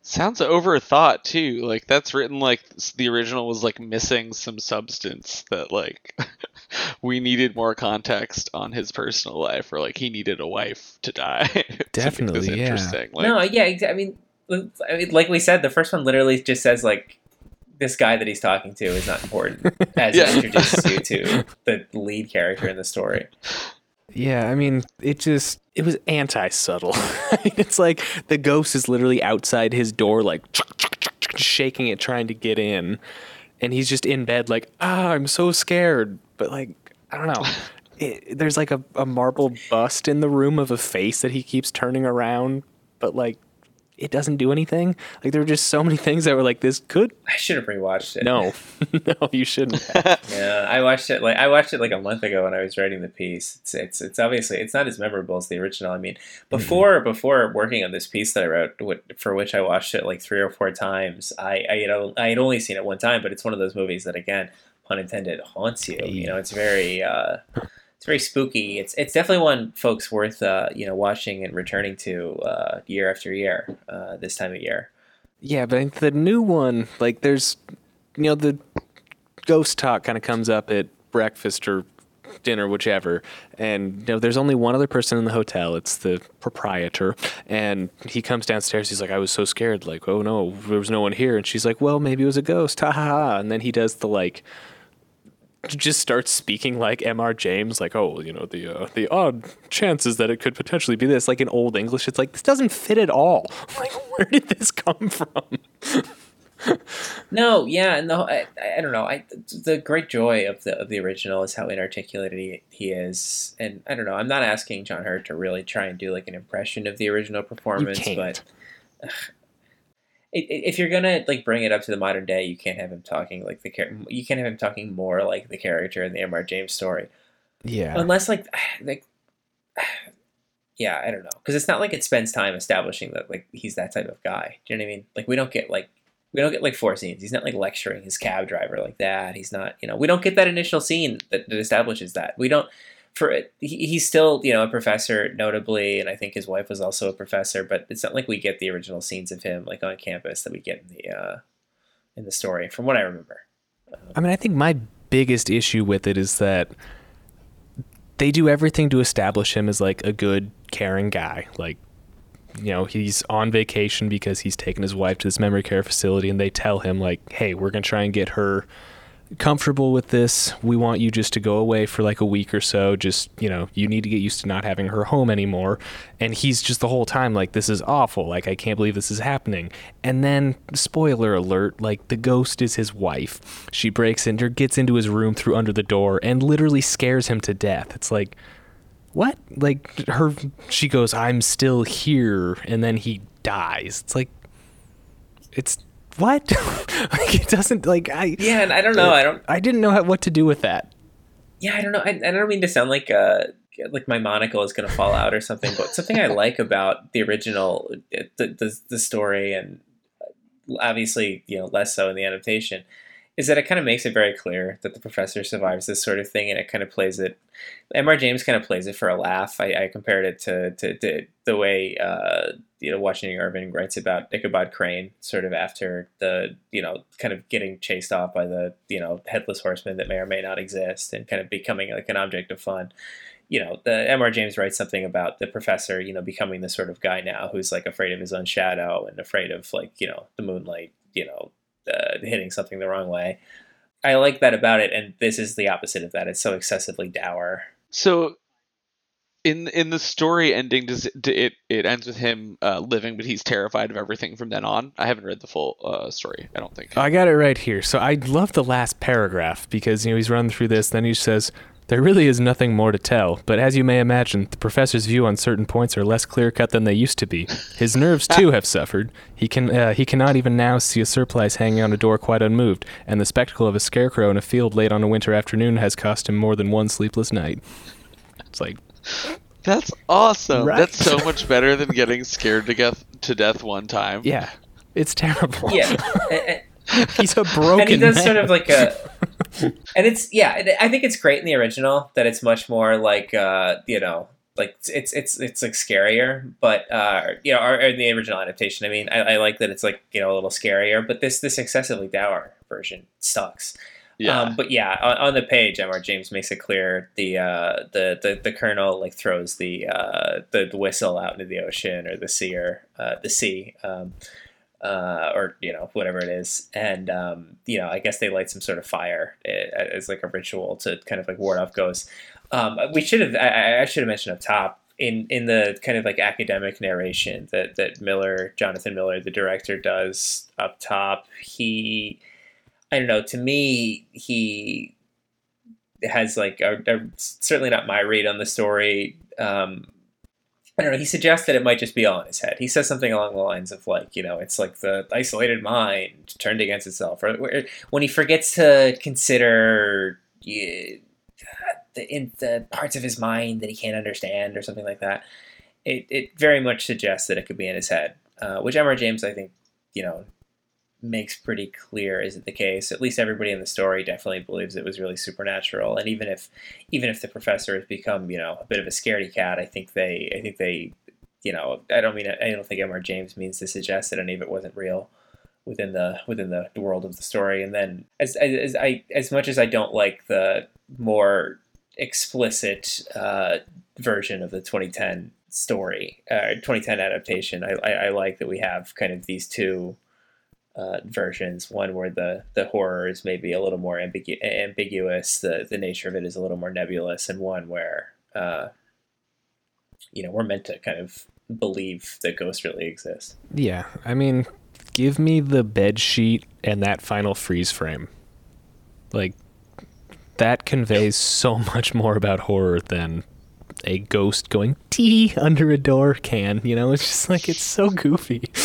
Sounds overthought too. Like that's written like the original was like missing some substance that like [LAUGHS] we needed more context on his personal life, or like he needed a wife to die. [LAUGHS] to Definitely, yeah. interesting. Like, no yeah exa- I mean I mean like we said the first one literally just says like this guy that he's talking to is not important [LAUGHS] as Yeah. it introduces you to the lead character in the story yeah, I mean, it just it was anti subtle. [LAUGHS] it's like the ghost is literally outside his door, like shaking it, trying to get in, and he's just in bed, like ah, I'm so scared. But like, I don't know. [LAUGHS] It, there's like a, a marble bust in the room of a face that he keeps turning around. but like it doesn't do anything. Like there were just so many [LAUGHS] things that were like this could. I should have rewatched it. No, [LAUGHS] no, you shouldn't. [LAUGHS] yeah, I watched it like I watched it like a month ago when I was writing the piece. It's it's it's obviously it's not as memorable as the original. I mean, before mm-hmm. before working on this piece that I wrote, for which I watched it like three or four times, I I you know I had only seen it one time, but it's one of those movies that again, pun intended, haunts you. You know, it's very. Uh, it's very spooky. It's it's definitely one folks worth uh, you know watching and returning to uh, year after year uh, this time of year. Yeah, but the new one, like there's you know the ghost talk kind of comes up at breakfast or dinner, whichever. And you know, there's only one other person in the hotel. It's the proprietor. And he comes downstairs. He's like, I was so scared. Like, oh no, there was no one here. And she's like, well, maybe it was a ghost. Ha ha ha. And then he does the like just starts speaking like M.R. James, like, oh, you know, the uh, the odd chances that it could potentially be this, like in old English. It's like this doesn't fit at all. [LAUGHS] Like, where did this come from? [LAUGHS] no, yeah, no, I, I don't know. I the great joy of the of the original is how inarticulate he, he is, and I don't know. I'm not asking John Hurt to really try and do like an impression of the original performance, but if you're gonna like bring it up to the modern day, you can't have him talking like the char- you can't have him talking more like the character in the M.R. James story. Yeah. Unless like [SIGHS] like [SIGHS] yeah, I don't know because it's not like it spends time establishing that like he's that type of guy. Do you know what I mean? Like we don't get like we don't get like four scenes. He's not like lecturing his cab driver like that. He's not you know we don't get that initial scene that, that establishes that. We don't for he, he's still you know a professor notably and i think his wife was also a professor but it's not like we get the original scenes of him like on campus that we get in the uh in the story from what i remember. I mean i think my biggest issue with it is that they do everything to establish him as like a good caring guy. Like you know he's on vacation because he's taken his wife to this memory care facility and they tell him like hey we're going to try and get her comfortable with this. We want you just to go away for like a week or so. Just, you know, you need to get used to not having her home anymore. And he's just the whole time like, this is awful. Like, I can't believe this is happening. And then, spoiler alert, like, the ghost is his wife. She breaks in, or gets into his room through under the door and literally scares him to death. It's like, what? Like, her, she goes, I'm still here. And then he dies. It's like, it's what? [LAUGHS] like it doesn't like I. Yeah, and I don't know. I don't. I didn't know how, what to do with that. Yeah, I don't know. I, I don't mean to sound like uh like my monocle is going to fall out or something, but something I like about the original the, the the story and obviously you know less so in the adaptation is that it kind of makes it very clear that the professor survives this sort of thing, and it kind of plays it. M.R. James kind of plays it for a laugh. I, I compared it to, to, to the way uh, you know Washington Irving writes about Ichabod Crane, sort of after the you know kind of getting chased off by the you know headless horseman that may or may not exist, and kind of becoming like an object of fun. You know, the M.R. James writes something about the professor, you know, becoming the sort of guy now who's like afraid of his own shadow and afraid of like you know the moonlight, you know, uh, hitting something the wrong way. I like that about it, and this is the opposite of that. It's so excessively dour. So, in in the story ending, does it it, it ends with him uh, living, but he's terrified of everything from then on? I haven't read the full uh, story. I don't think. I got it right here. So I love the last paragraph because you know he's running through this. Then he says, there really is nothing more to tell, but as you may imagine, the professor's view on certain points are less clear cut than they used to be. His nerves too have suffered. He can uh, he cannot even now see a surplice hanging on a door quite unmoved, and the spectacle of a scarecrow in a field late on a winter afternoon has cost him more than one sleepless night. It's like that's awesome. Right? That's so much better than getting scared to death to death one time. Yeah, it's terrible. Yeah. [LAUGHS] He's a broken. And he does man. sort of like a, [LAUGHS] [LAUGHS] and it's yeah. I think it's great in the original that it's much more like uh, you know like it's it's it's like scarier, but uh, you know, or, or in the original adaptation. I mean, I, I, like that it's like you know a little scarier, but this this excessively dour version sucks. Yeah. Um, but yeah, on, on, the page, M.R. James makes it clear the uh, the, the the colonel like throws the, uh, the the whistle out into the ocean or the sea or uh, the sea. Um, uh, or you know whatever it is, and um, you know I guess they light some sort of fire eh, as like a ritual to kind of like ward off ghosts. Um, we should have I, I should have mentioned up top in in the kind of like academic narration that that Miller Jonathan Miller the director does up top. He I don't know to me he has like a, a, certainly not my read on the story. Um, I don't know. He suggests that it might just be all in his head. He says something along the lines of like, you know, it's like the isolated mind turned against itself, or when he forgets to consider the in the parts of his mind that he can't understand, or something like that. It it very much suggests that it could be in his head, uh, which M.R. James, I think, you know, makes pretty clear isn't the case. At least everybody in the story definitely believes it was really supernatural. And even if even if the professor has become, you know, a bit of a scaredy cat, I think they I think they you know, I don't mean I don't think M.R. James means to suggest that any of it wasn't real within the within the world of the story. And then as as, as I as much as I don't like the more explicit uh, version of the 2010 story, uh, 2010 adaptation, I, I, I like that we have kind of these two uh, versions. One where the the horror is maybe a little more ambigu- ambiguous, the the nature of it is a little more nebulous, and one where uh, you know we're meant to kind of believe that ghosts really exist. Yeah, I mean, give me the bed sheet and that final freeze frame. Like that conveys so [LAUGHS] much more about horror than a ghost going tee under a door can. You know, it's just like it's so goofy. [LAUGHS]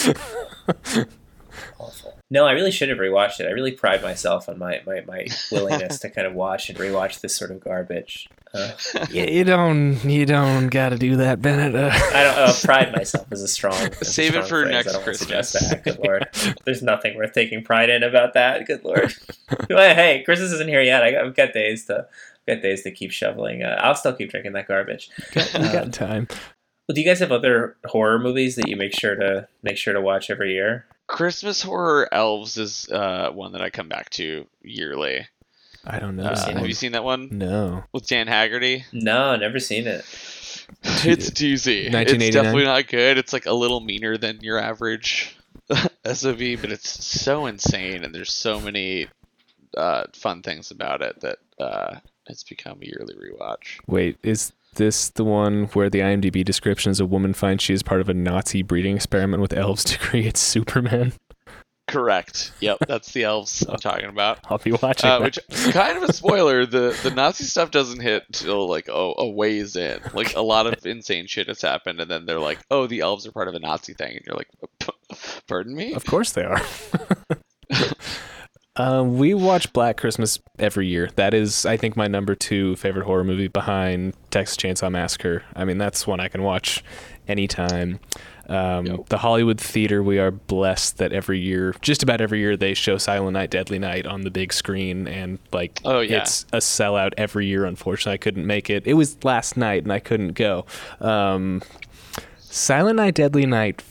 No, I really should have rewatched it. I really pride myself on my, my, my willingness to kind of watch and rewatch this sort of garbage. Uh, [LAUGHS] yeah, you don't you don't got to do that, Bennett. Uh, I don't uh, pride myself as a strong. [LAUGHS] Save a it for phrase. next I don't Christmas. that. Good lord, [LAUGHS] there's nothing worth taking pride in about that. Good lord. Hey, Christmas isn't here yet. I got, I've got days to got days to keep shoveling. Uh, I'll still keep drinking that garbage. got, we got time. Well, do you guys have other horror movies that you make sure to make sure to watch every year? Christmas horror elves is uh, one that I come back to yearly. I don't know. Uh, have you seen that one No. with Dan Haggerty? No, never seen it. It's a doozy. It's definitely not good. It's like a little meaner than your average [LAUGHS] SOV, but it's so insane, and there's so many uh, fun things about it that uh, it's become a yearly rewatch. Wait, is this the one where the IMDb description is a woman finds she is part of a Nazi breeding experiment with elves to [LAUGHS] create Superman? Correct. Yep, that's the elves I'm [LAUGHS] talking about. I'll be watching. Uh, which kind of a spoiler. The the Nazi stuff doesn't hit till like oh a ways in. Like a lot of [LAUGHS] insane shit has happened, and then they're like, oh, the elves are part of a Nazi thing, and you're like, pardon me. Of course they are. Um, we watch Black Christmas every year. That is, I think, my number two favorite horror movie behind Texas Chainsaw Massacre. I mean, that's one I can watch anytime. Um, Yep. The Hollywood Theater, we are blessed that every year, just about every year, they show Silent Night, Deadly Night on the big screen, and like, Oh, yeah. it's a sellout every year. Unfortunately, I couldn't make it. It was last night, and I couldn't go. Um, Silent Night, Deadly Night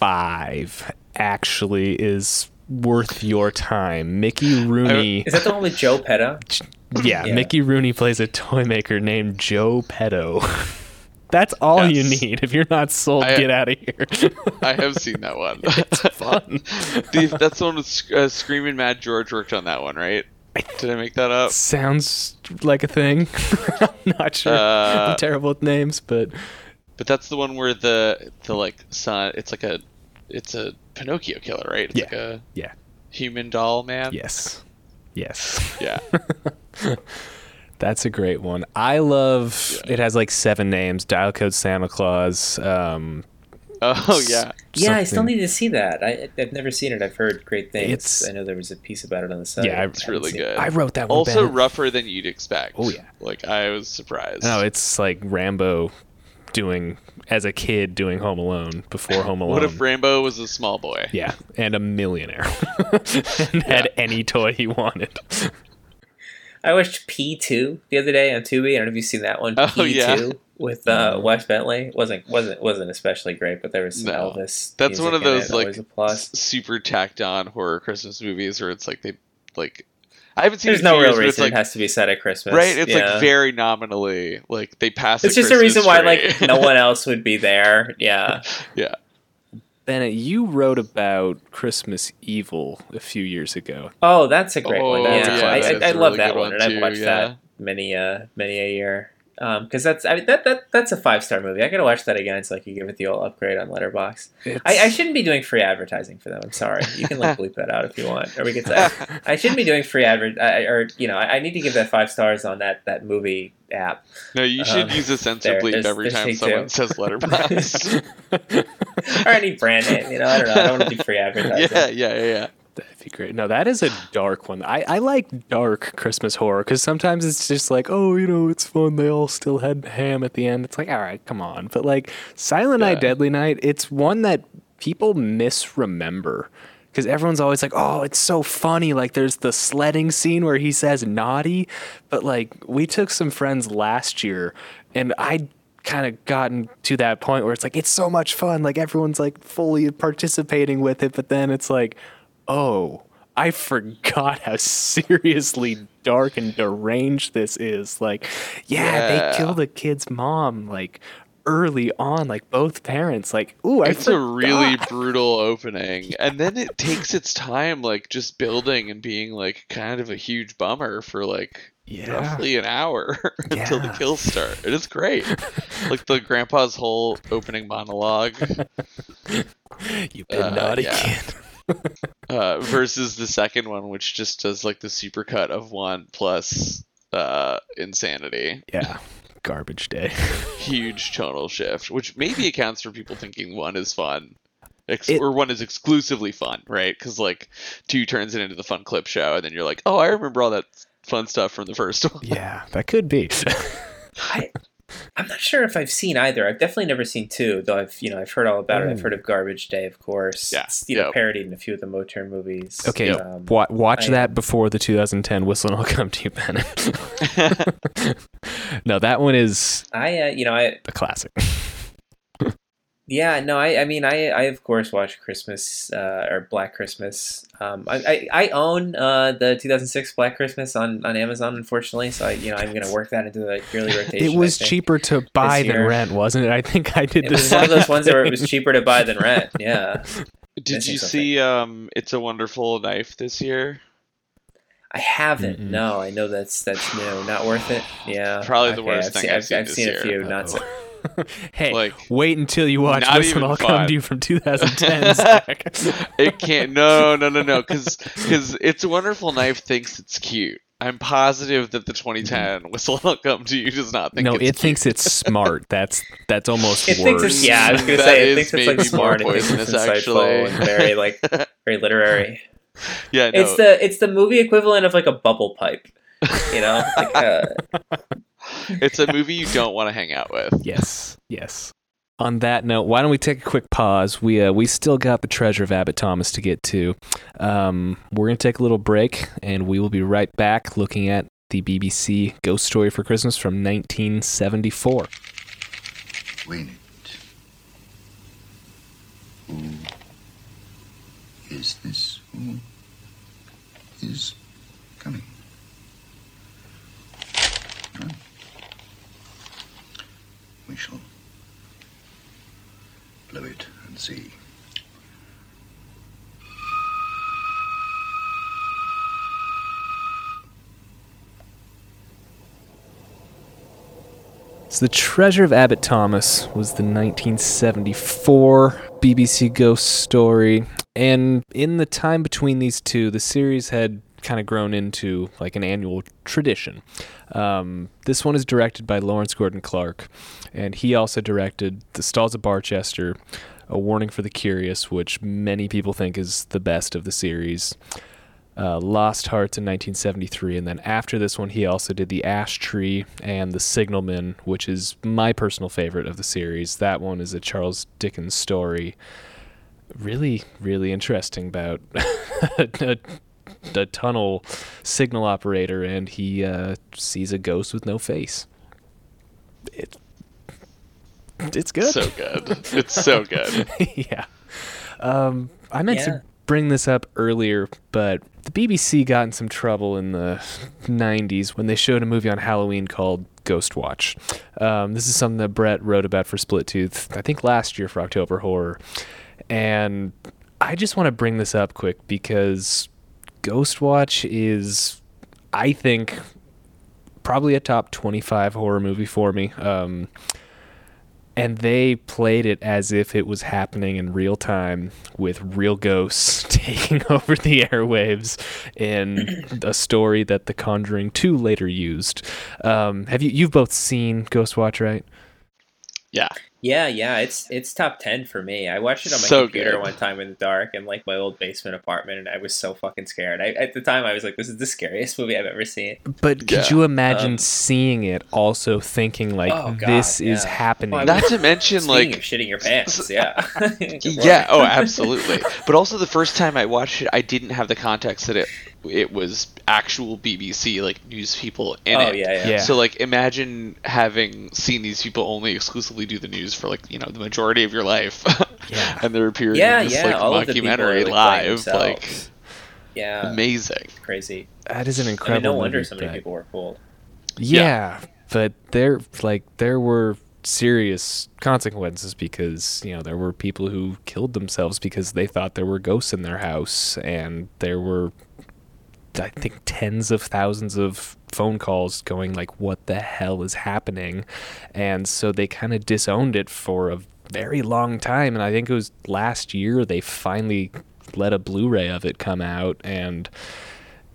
five actually is worth your time. Mickey Rooney, Is that the one with Joe Petto? [LAUGHS] yeah, Yeah. Mickey Rooney plays a toy maker named Joe Petto. [LAUGHS] That's all you need. If you're not sold, I- get out of here. [LAUGHS] I have seen that one. it's fun. The- that's the one with uh, Screaming Mad George worked on that one, right? Did I make that up? Sounds like a thing. I'm not sure. Uh, I'm terrible with names, but But that's the one where the the like son, it's like a, it's a Pinocchio killer, right? It's Yeah. like a yeah, human doll man. yes, yes. Yeah. [LAUGHS] That's a great one. I love. It has like seven names. Dial code Santa Claus. Um, Oh yeah. Yeah, I still need to see that. I, I've never seen it. I've heard great things. It's- I know there was a piece about it on the site. Yeah, I- It's really haven't it. good. I wrote that one. also Bennett. rougher than you'd expect. Oh, yeah. Like I was surprised. No, it's like Rambo doing as a kid doing Home Alone before Home Alone. what if Rambo was a small boy? yeah, and a millionaire [LAUGHS] and had any toy he wanted. I watched P2 the other day on Tubi. I don't know if you've seen that one. Oh, P2 yeah. with uh, Wes Bentley wasn't wasn't wasn't especially great, but there was some No. Elvis. That's music one of those, like, plus. Super tacked on horror Christmas movies where it's like they like I haven't seen There's it in no years, real reason like it has to be set at Christmas, right. It's Yeah. like very nominally like they pass. It's a just a reason Christmas why tree. like no one [LAUGHS] else would be there. Yeah. [LAUGHS] yeah. Bennett, you wrote about Christmas Evil a few years ago. Oh, that's a great Oh, one. yeah, Yeah, that I, is I, I a love really that one, one and I've watched yeah. that many uh many a year. Because that's I mean that, that that's a five star movie. I gotta watch that again so I can give it the old upgrade on Letterboxd. I, I shouldn't be doing free advertising for them. I'm sorry. You can like [LAUGHS] bleep that out if you want, or we could say I shouldn't be doing free advert. I, or you know, I, I need to give that five stars on that that movie app. No, you should Um, use a censor there, bleep every time someone two. says [LAUGHS] Letterboxd. or any brand name. You know, I don't know. I don't want to do free [LAUGHS] advertising. yeah, yeah, yeah, yeah. That'd be great. No, that is a dark one. I, I like dark Christmas horror because sometimes it's just like, oh, you know, it's fun. They all still had ham at the end. It's like, all right, come on. But like Silent Night, Deadly Night, it's one that people misremember because everyone's always like, oh, it's so funny. Like there's the sledding scene where he says naughty. But like we took some friends last year and I kind of gotten to that point where it's like it's so much fun like everyone's like fully participating with it but then it's like oh i forgot how seriously dark and deranged this is like yeah, Yeah. they kill the kid's mom like early on like both parents like ooh I It's a really brutal [LAUGHS] opening, and then it takes its time, like just building and being like kind of a huge bummer for like Yeah. roughly an hour [LAUGHS] until the Yeah. kills start. It is great. like the grandpa's whole opening monologue [LAUGHS] you've been Uh, naughty yeah. kid uh, versus the second one, which just does like the supercut of one plus uh, insanity. yeah garbage day [LAUGHS] Huge tonal shift, which maybe accounts for people thinking one is fun. Ex- It- or one is exclusively fun, right? Because like two turns it into the fun clip show, and then you're like, oh, I remember all that fun stuff from the first [LAUGHS] one. yeah that could be [LAUGHS] I, I'm not sure if I've seen either. I've definitely never seen two, though. I've you know I've heard all about it. I've heard of Garbage Day, of course. Yeah, It's, you know parodied in a few of the Motown movies. Okay, Um, wa- watch I- that before the 2010 Whistle and I'll Come to You, Bennett. [LAUGHS] [LAUGHS] no, that one is I uh, you know I a classic. [LAUGHS] yeah no I I mean I I of course watch Christmas uh, or Black Christmas. Um, I, I I own uh the 2006 Black Christmas on on Amazon, unfortunately. So I you know I'm gonna work that into the yearly [LAUGHS] rotation. It was think. cheaper to buy than rent, wasn't it? I think I did It the was one of same those ones where it was cheaper to buy than rent. Yeah. [LAUGHS] Did Missing you something. see um, It's a Wonderful Knife this year? I haven't. Mm-mm. No, I know that's that's new. Not worth it. Yeah, Probably the worst I've thing seen, I've seen I've this seen a year. few. Not so. [LAUGHS] hey, Like, wait until you watch not Whistle and even I'll Come to You from [LAUGHS] 2010, Zach. it can't. No, no, no, no. Because because It's a Wonderful Knife thinks it's cute. I'm positive that the 2010 mm-hmm. Whistle I'll Come to You does not think no, it's it cute. thinks it's smart. That's that's almost It worse. thinks it's yeah. I was gonna say it is thinks it's like maybe smart. more It thinks it's insightful actually. and very like very literary. [LAUGHS] Yeah, no. It's the it's the movie equivalent of like a bubble pipe. You know, like uh, [LAUGHS] it's a movie you don't want to hang out with. Yes, yes. On that note, why don't we take a quick pause? We uh, we still got the treasure of Abbot Thomas to get to. Um, we're gonna take a little break, and we will be right back looking at the BBC Ghost Story for Christmas from 1974. Wait it. Who is this? Who is Huh? We shall blow it and see. So, The Treasure of Abbot Thomas was the 1974 BBC ghost story. And in the time between these two, the series had kind of grown into like an annual tradition. Um, this one is directed by Lawrence Gordon Clark, and he also directed The Stalls of Barchester, A Warning for the Curious, which many people think is the best of the series uh, Lost Hearts in 1973, and then after this one, he also did The Ash Tree and The Signalman, which is my personal favorite of the series. That one is a Charles Dickens story. Really, really interesting about [LAUGHS] a tunnel signal operator, and he uh, sees a ghost with no face. It, it's good. So good. It's so good. [LAUGHS] yeah. Um, I meant Yeah. to bring this up earlier, but the BBC got in some trouble in the 90s when they showed a movie on Halloween called Ghostwatch. Um, this is something that Brett wrote about for Split Tooth, I think last year for October Horror. And I just want to bring this up quick because Ghostwatch is, I think, probably a top 25 horror movie for me. Um, and they played it as if it was happening in real time with real ghosts [LAUGHS] taking [LAUGHS] over the airwaves in a story that The Conjuring 2 later used. Um, have you you've both seen Ghostwatch, right? Yeah. Yeah, yeah, it's it's top ten for me. I watched it on my So computer good. one time in the dark in like my old basement apartment, and I was so fucking scared. I, at the time, I was like, "This is the scariest [LAUGHS] movie I've ever seen." But could you imagine Um, seeing it also thinking like Oh, God, this is happening? Well, Not to mention like of shitting your pants, [LAUGHS] yeah, yeah oh [LAUGHS] absolutely but also the first time i watched it i didn't have the context that it it was actual bbc like news people in oh it yeah, yeah, Yeah. so like imagine having seen these people only exclusively do the news for like you know the majority of your life [LAUGHS] Yeah. and they're appearing yeah, in this yeah. like all of the people are, documentary like, live like yeah, amazing crazy. that is an I incredible. mean, no wonder so many but- people were fooled. Yeah, but there like there were serious consequences because you know there were people who killed themselves because they thought there were ghosts in their house and there were I think tens of thousands of phone calls going like what the hell is happening? And so they kind of disowned it for a very long time and I think it was last year they finally let a Blu-ray of it come out and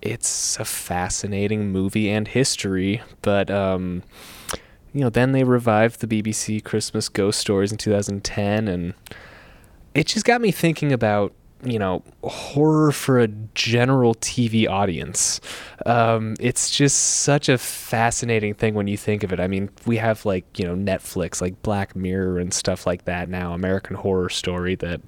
it's a fascinating movie and history, but um, you know, then they revived the BBC Christmas Ghost Stories in 2010, and it just got me thinking about you know horror for a general TV audience. Um, it's just such a fascinating thing when you think of it. I mean, we have like you know Netflix, like Black Mirror and stuff like that now, American Horror Story that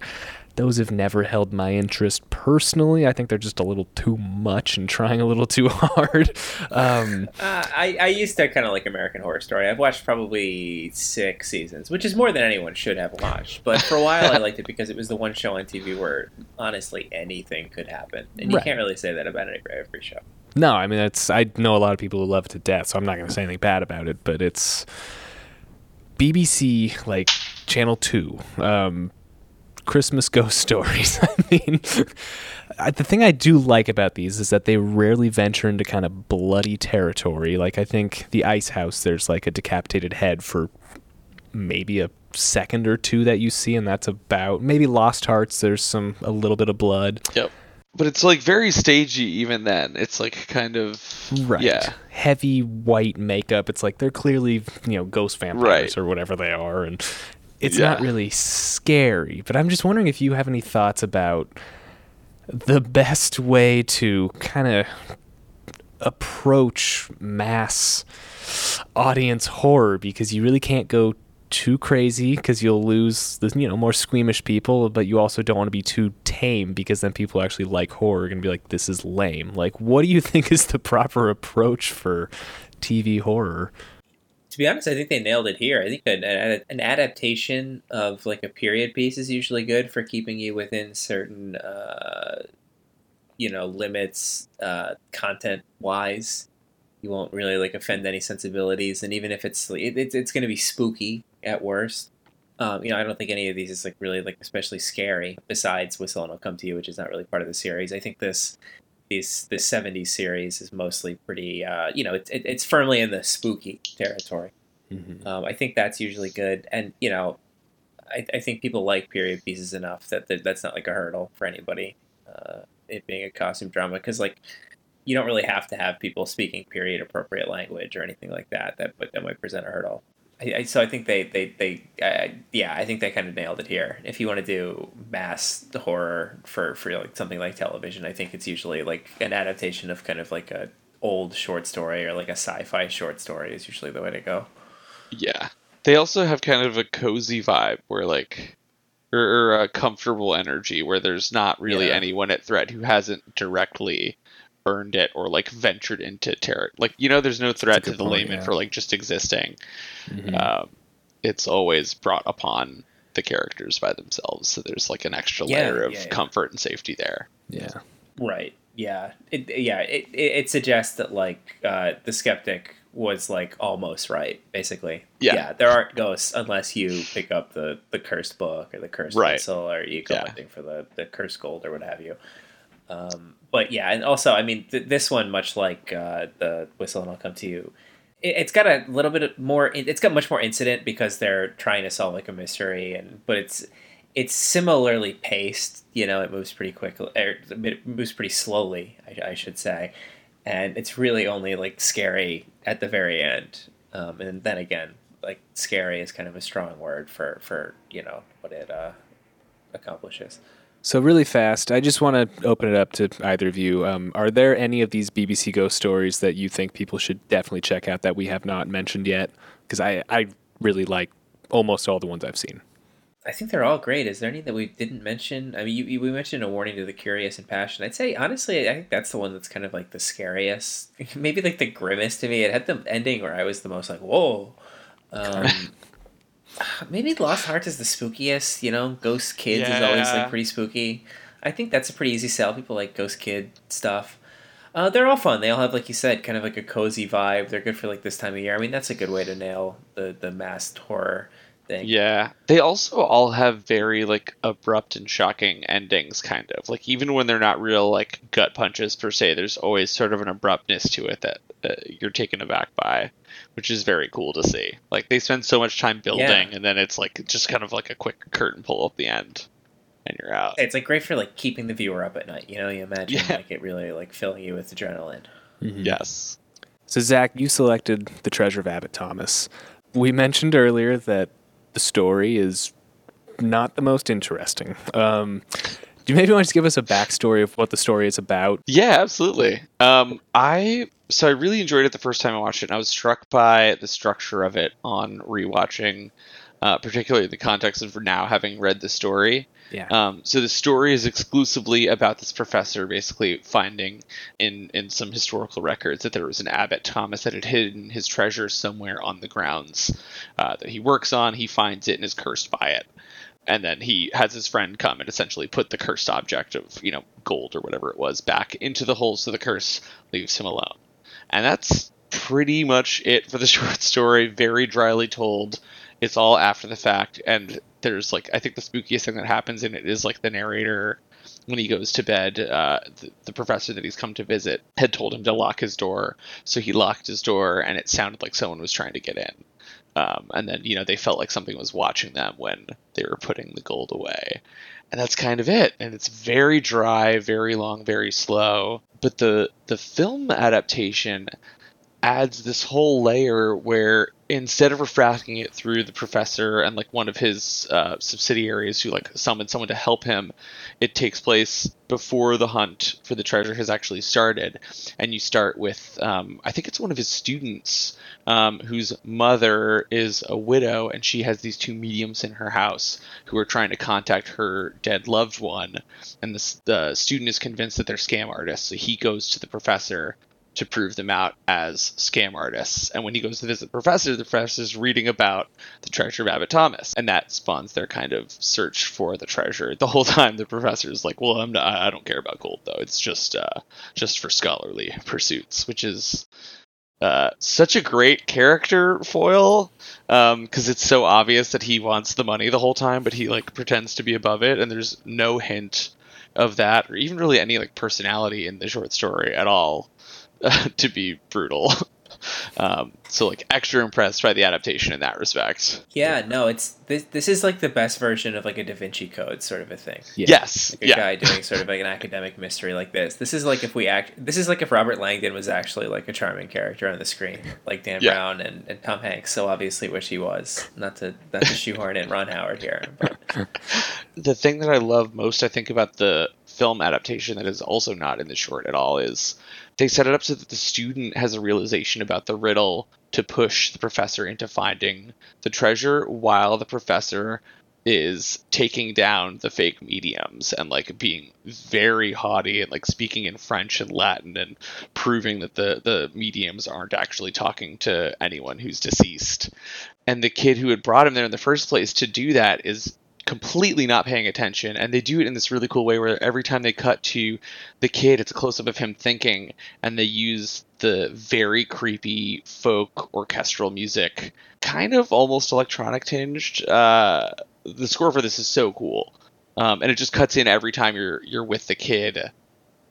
those have never held my interest personally. I think they're just a little too much and trying a little too [LAUGHS] hard. Um, Uh, I, I used to kind of like American Horror Story. I've watched probably six seasons, which is more than anyone should have watched. But for a while, I [LAUGHS] liked it because it was the one show on TV where honestly anything could happen, and you Right. can't really say that about every, every show. no, I mean it's. I know a lot of people who love it to death, so I'm not going to say anything bad about it. But it's BBC, like Channel Two, um, Christmas ghost [LAUGHS] stories. I mean, I, the thing I do like about these is that they rarely venture into kind of bloody territory. Like I think the Ice House, there's like a decapitated head for maybe a second or two that you see, and that's about maybe Lost Hearts. There's some a little bit of blood. yep but it's like very stagey even then it's like kind of Right. yeah Heavy white makeup. It's like they're clearly, you know, ghost vampires Right. or whatever they are. And it's Yeah. not really scary. But I'm just wondering if you have any thoughts about the best way to kind of approach mass audience horror because you really can't go too crazy because you'll lose the you know more squeamish people but you also don't want to be too tame because then people actually like horror are going to be like this is lame like what do you [LAUGHS] think is the proper approach for tv horror be honest, I think they nailed it here. I think an, an adaptation of like a period piece is usually good for keeping you within certain, uh, you know, limits, uh, content wise. You won't really like offend any sensibilities, and even if it's it, it's it's going to be spooky at worst. Um, you know, I don't think any of these is like really like especially scary. Besides Whistle and I'll Come to You, which is not really part of the series. I think this these this '70s series is mostly pretty. Uh, you know, it's it, it's firmly in the spooky territory. Um, I think that's usually good, and you know, I, I think people like period pieces enough that, that that's not like a hurdle for anybody. Uh, it being a costume drama, because like you don't really have to have people speaking period appropriate language or anything like that. That but that might present a hurdle. I, I, so I think they they they uh, yeah I think they kind of nailed it here. If you want to do mass horror for for like something like television, I think it's usually like an adaptation of kind of like a old short story or like a sci-fi short story is usually the way to go. Yeah. They also have kind of a cozy vibe where like or, or a comfortable energy where there's not really Yeah. anyone at threat who hasn't directly earned it or like ventured into terror. Like you know there's no threat to the point, layman yeah. for like just existing. Mhm. Um, it's always brought upon the characters by themselves. So there's like an extra Yeah, layer of yeah, yeah. comfort and safety there. yeah Right. Yeah. It, yeah. It, it, it suggests that like uh, the skeptic was like almost right, basically. Yeah. yeah. There aren't ghosts unless you pick up the the cursed book or the cursed Right. pencil or you Yeah. collecting for the the cursed gold or what have you. Um, but yeah, and also I mean th- this one, much like uh, the whistle and I'll come to you, it, it's got a little bit more. It's got much more incident because they're trying to solve like a mystery, and but it's it's similarly paced. You know, it moves pretty quickly. Er, it moves pretty slowly, I, I should say, and it's really only like scary at the very end. Um, and then again, like scary is kind of a strong word for for you know what it uh, accomplishes. So really fast, I just want to open it up to either of you. Um, are there any of these BBC ghost stories that you think people should definitely check out that we have not mentioned yet? Because I, I really like almost all the ones I've seen. I think they're all great. Is there any that we didn't mention? I mean, you, you, we mentioned a warning to the curious and passion. I'd say honestly, I think that's the one that's kind of like the scariest, [LAUGHS] maybe like the grimmest to me. It had the ending where I was the most like, whoa. Um, [LAUGHS] [SIGHS] maybe Lost Hearts is the spookiest. You know, Ghost Kids yeah. is always like pretty spooky. I think that's a pretty easy sell. People like Ghost Kid stuff. Uh, they're all fun. They all have, like you said, kind of like a cozy vibe. They're good for like this time of year. I mean, that's a good way to nail the the masked horror thing. Yeah, they also all have very like abrupt and shocking endings, kind of like even when they're not real like gut punches per se. There's always sort of an abruptness to it that uh, you're taken aback by which is very cool to see. Like they spend so much time building, yeah. and then it's like just kind of like a quick curtain pull at the end, and you're out. It's like great for like keeping the viewer up at night. You know, you imagine yeah. like it really like filling you with adrenaline. Mm-hmm. Yes. So Zach, you selected the Treasure of Abbot Thomas. We mentioned earlier that the story is not the most interesting. Um, do you maybe want to give us a backstory of what the story is about? Yeah, absolutely. Um, I so I really enjoyed it the first time I watched it, and I was struck by the structure of it on rewatching, uh, particularly in the context of now having read the story. Yeah. Um, so the story is exclusively about this professor basically finding in in some historical records that there was an abbot Thomas that had hidden his treasure somewhere on the grounds uh, that he works on. He finds it and is cursed by it and then he has his friend come and essentially put the cursed object of you know gold or whatever it was back into the hole so the curse leaves him alone and that's pretty much it for the [LAUGHS] short story very dryly told it's all after the fact and there's like i think the spookiest thing that happens in it is like the narrator when he goes to bed, uh, the, the, professor that he's come to visit had told him to lock his door. So he locked his door, and it sounded like someone was trying to get in. Um, and then you know they felt like something was watching them when they were putting the gold away, and that's kind of it. And it's very dry, very long, very slow. But the the film adaptation adds this whole layer where instead of refracting it through the professor and like one of his uh, subsidiaries who like summoned someone to help him it takes place before the hunt for the treasure has actually started. And you start with um, i think it's one of his students um, whose mother is a widow and she has these two mediums in her house who are trying to contact her dead loved one. And the, the student is convinced that they're scam artists so he goes to the professor to prove them out as scam artists. And when he goes to visit the professor, the professor's reading about the treasure of Abbot Thomas, and that spawns their kind of search for the treasure. The whole [LAUGHS] time, the professor's like, "Well, I'm not, I don't care about gold though. It's just uh, just for scholarly pursuits," which is uh, such a great character foil because um, it's so obvious that he wants the money the whole time, but he like pretends to be above it, and there's no hint of that or even really any like personality in the short story at all [LAUGHS] to be brutal. [LAUGHS] Um, so like extra impressed by the adaptation in that respect. Yeah, no, it's this. This is like the best version of like a Da Vinci Code sort of a thing. Yeah. Yes, like a yeah. guy doing sort of like an academic mystery like this. This is like if we act. This is like if Robert Langdon was actually like a charming character on the screen, like Dan yeah. Brown and, and Tom Hanks. So obviously, wish he was. Not to not to shoehorn in Ron Howard here. But. [LAUGHS] the thing that I love most, I think, about the film adaptation that is also not in the short at all is they set it up so that the student has a realization about the riddle to push the professor into finding the treasure while the professor is taking down the fake mediums and like being very haughty and like speaking in French and Latin and proving that the the mediums aren't actually talking to anyone who's deceased. And the kid who had brought him there in the first place to do that is completely not paying attention and they do it in this really cool way where every time they cut to the kid it's a close up of him thinking and they use the very creepy folk orchestral music kind of almost electronic tinged uh, the score for this is so cool um, and it just cuts in every time you're you're with the kid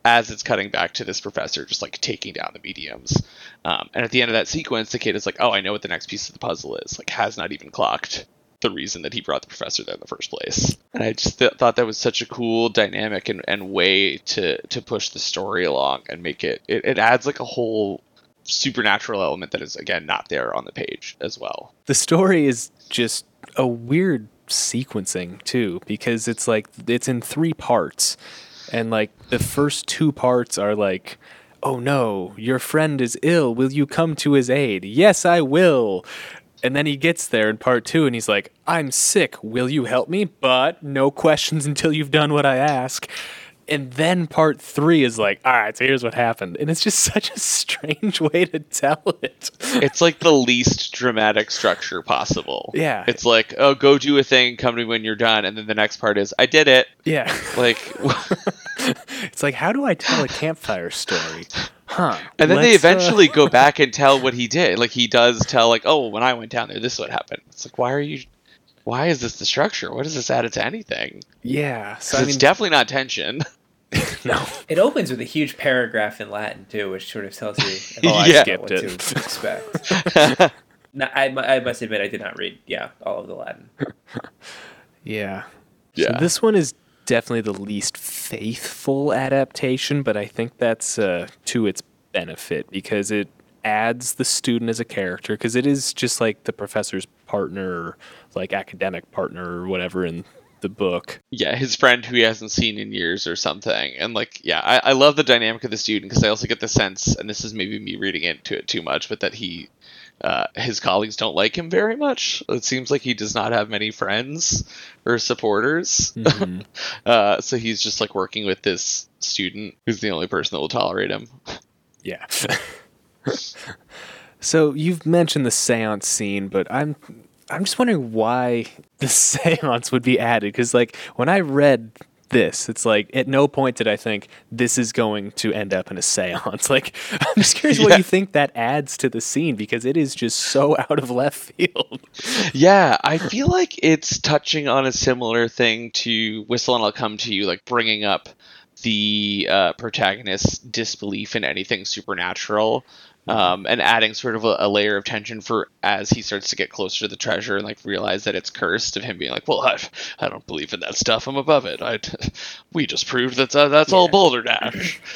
as it's cutting back to this professor just like taking down the mediums. Um, and at the end of that sequence, the kid is like, "Oh, I know what the next piece of the puzzle is." Like, has not even clocked the reason that he brought the professor there in the first place. And I just th- thought that was such a cool dynamic and, and way to to push the story along and make it, it it adds like a whole supernatural element that is again not there on the page as well. The story is just a weird sequencing too because it's like it's in three parts and like the first two parts are like oh no your friend is ill will you come to his aid yes i will and then he gets there in part two and he's like i'm sick will you help me but no [LAUGHS] questions until you've done what i ask and then part three is like all right so here's what happened and it's just [LAUGHS] such a strange way to tell it It's like the least dramatic structure possible. Yeah. It's like, oh, go do a thing, come to me when you're done, and then the next part is, I did it. yeah Like, [LAUGHS] It's like, how do I tell a campfire story? Huh. and then they let's, uh, eventually go [LAUGHS] back and tell what he did. Like he does tell, like, oh, when I went down there, this is what happened. It's like, why are you? Why is this the structure? What does this add to anything? yeah. so I it's definitely not tension. [LAUGHS] no. It opens with a huge paragraph in Latin too, which sort of tells you [LAUGHS] Oh, I Yeah. skipped what it. to expect. no, I, I must admit I did not read yeah all of the Latin. Yeah. Yeah. So this one is definitely the least faithful adaptation, but I think that's uh, to its benefit because it adds the student as a character because it is just like the professor's partner, or like academic partner or whatever in the book. yeah, his friend who he hasn't seen in years or something. And like, yeah, I, I love the dynamic of the student because I also get the sense, and this is maybe me reading into it too much, but that he, uh, his colleagues don't like him very much. It seems like he does not have many friends or supporters. Mhm. [LAUGHS] Uh, so he's just like working with this student who's the only person that will tolerate him. Yeah. [LAUGHS] so you've mentioned the séance scene, but I'm I'm just wondering why the [LAUGHS] séance would be added cuz like when I read this, it's like at no point did I think this is going to end up in a séance. [LAUGHS] Like I'm just curious what you think that adds to the scene because it is just so [LAUGHS] out of left field. Yeah, I feel like it's touching on a similar thing to Whistle and I'll Come to You, like bringing up the uh, protagonist's disbelief in anything supernatural. Um, and adding sort of a, a layer of tension for as he starts to get closer to the treasure and like realize that it's cursed of him being like, well, I, I don't believe in that stuff. I'm above it. I, [LAUGHS] we just proved that uh, that's all Yeah. Boulder Dash. [LAUGHS]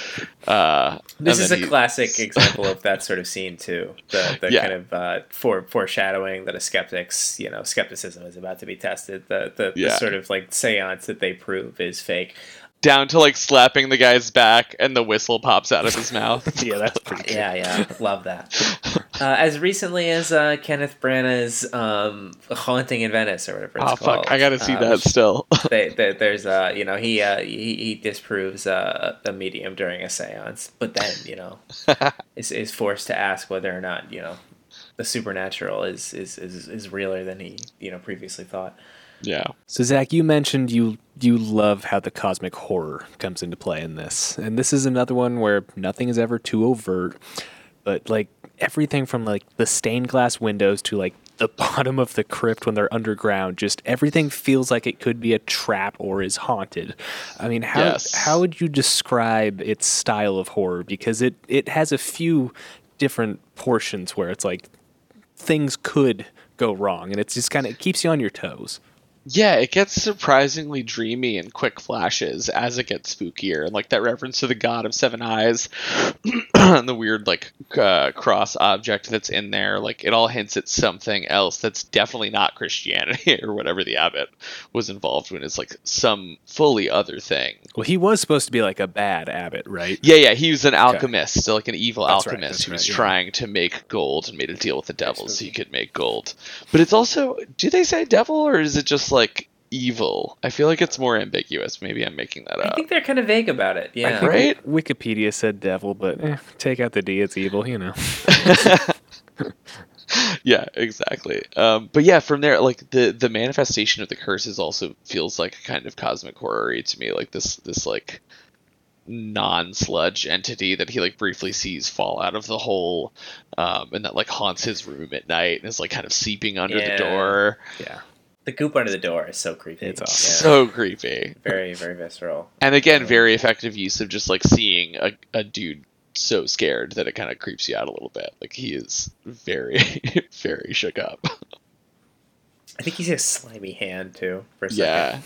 Uh, This is a he- classic [LAUGHS] example of that sort of scene too. The the Yeah. kind of uh, fore, foreshadowing that a skeptic's you know skepticism is about to be tested. The the, the sort of like seance that they prove is fake. Down to like slapping the guy's back and the whistle pops out of his [LAUGHS] mouth. yeah, that's pretty [LAUGHS] good. Yeah, yeah, love that. [LAUGHS] Uh, as recently as uh, Kenneth Branagh's um, "Haunting in Venice" or whatever it's Oh called. fuck! I gotta see uh, that still. they, they, there's uh you know he uh he, he disproves uh, a medium during a séance, but then you know is is forced to ask whether or not you know the supernatural is is is, is realer than he you know previously thought. Yeah. So Zach, you mentioned you you love how the cosmic horror comes into play in this, and this is another one where nothing is ever too overt, but like everything from like the stained glass windows to like the [LAUGHS] bottom of the crypt when they're underground, just everything feels like it could be a trap or is haunted. I mean, how Yes. how would you describe its style of horror? Because it it has a few different portions where it's like things could go wrong, and it's just kind of it keeps you on your toes. Yeah, it gets surprisingly dreamy and quick flashes as it gets spookier, and like that reference to the god of seven eyes, [CLEARS THROAT] and the weird like uh, cross object that's in there. Like it all hints at something else that's definitely not Christianity [LAUGHS] or whatever the abbot was involved in. It's like some fully other thing. Well, he was supposed to be like a bad abbot, right? Yeah, yeah, he was an alchemist, so like an evil That's alchemist that's who was right, yeah. trying to make gold and made a deal with the devil so he could make gold. But it's also, do they say devil or is it just like evil? I feel like it's more ambiguous. Maybe I'm making that up. I think they're kind of vague about it. I Yeah, think Right? Wikipedia said devil, but eh, take out the D, it's evil, you know. [LAUGHS] yeah, exactly. Um, but yeah, from there, like the the manifestation of the curses also feels like a kind of cosmic horror to me. Like this this like non-sludge entity that he like briefly sees fall out of the hole um, and that like haunts his room at night and is like kind of seeping under Yeah. the door Yeah. The goop under the door is so creepy. It's Yeah. awesome. So creepy. very very visceral. And again, very effective use of just like seeing a, a dude so scared that it kind of creeps you out a little bit. Like he is very, [LAUGHS] very shook up. I think he's a slimy hand too. For a second. Yeah.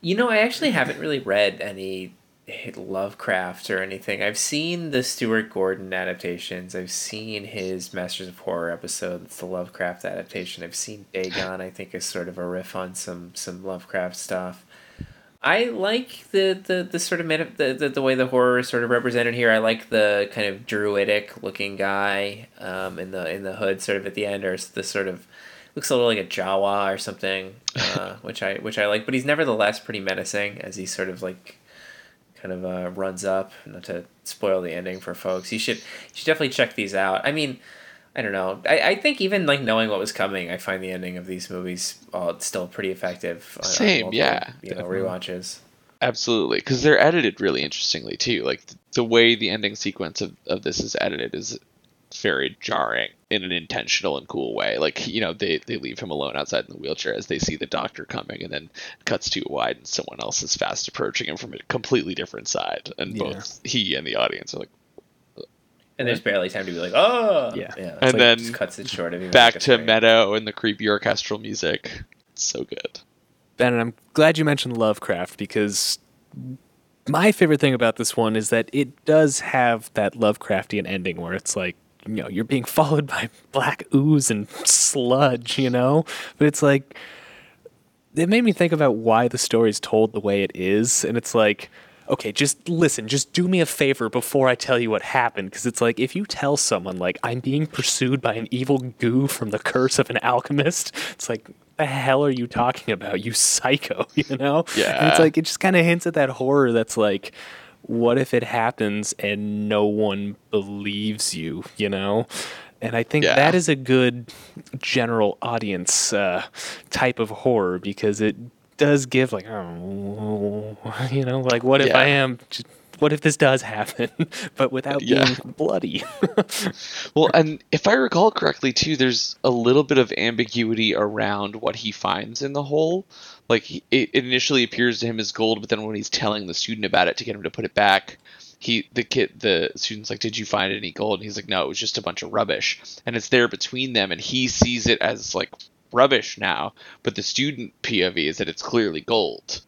You know, I actually haven't really read any Lovecraft or anything. I've seen the Stuart Gordon adaptations. I've seen his Masters of Horror episode. It's the Lovecraft adaptation. I've seen Dagon. I think is sort of a riff on some some Lovecraft stuff. I like the the, the sort of meta, the, the the way the horror is sort of represented here. I like the kind of druidic looking guy um, in the in the hood, sort of at the end, or the sort of looks a little like a Jawa or something, [LAUGHS] uh, which I which I like. But he's nevertheless pretty menacing as he sort of like kind of uh, runs up. Not to spoil the ending for folks, you should you should definitely check these out. I mean, I don't know. I, I think even like knowing what was coming, I find the ending of these movies uh, still pretty effective. on- on Same, multiple, yeah, You know, definitely. rewatches. Absolutely, because they're edited really interestingly too. Like th- the way the ending sequence of, of this is edited is very jarring in an intentional and cool way. Like you know, they they leave him alone outside in the wheelchair as they see the doctor coming, and then cuts too wide, and someone else is fast approaching him from a completely different side, and Yeah. both he and the audience are like And there's barely time to be like, oh, Yeah. yeah. And like, then just cuts it short of even back to frame. Meadow and the creepy orchestral music. It's so good. Ben, I'm glad you mentioned Lovecraft because my favorite thing about this one is that it does have that Lovecraftian ending where it's like, you know, you're being [LAUGHS] followed by black ooze and sludge, you know? But it's like, it made me think about why the story's told the way it is. And it's like, okay, just listen, just do me a favor before I tell you what happened. Because it's like, if you tell someone, like, I'm being pursued by an evil goo from the curse of an alchemist, it's like, the hell are you talking about, you psycho, [LAUGHS] you know? And it's like, it just kind of hints at that horror that's like, what if it happens and no one believes you, you know? And I think Yeah. that is a good general audience uh, type of horror because it does give like, oh, [LAUGHS] you know, like what if I am, j- what if this does happen, [LAUGHS] but without Yeah. being bloody? [LAUGHS] Well, and if I recall correctly, too, there's a little bit of ambiguity around what he finds in the hole. Like, he, it, it initially appears to him as gold, but then when he's telling the student about it to get him to put it back, he the kid the student's like, "Did you find any gold?" And he's like, "No, it was just a bunch of rubbish." And it's there between them, and he sees it as like rubbish now, but the student POV is that it's clearly gold.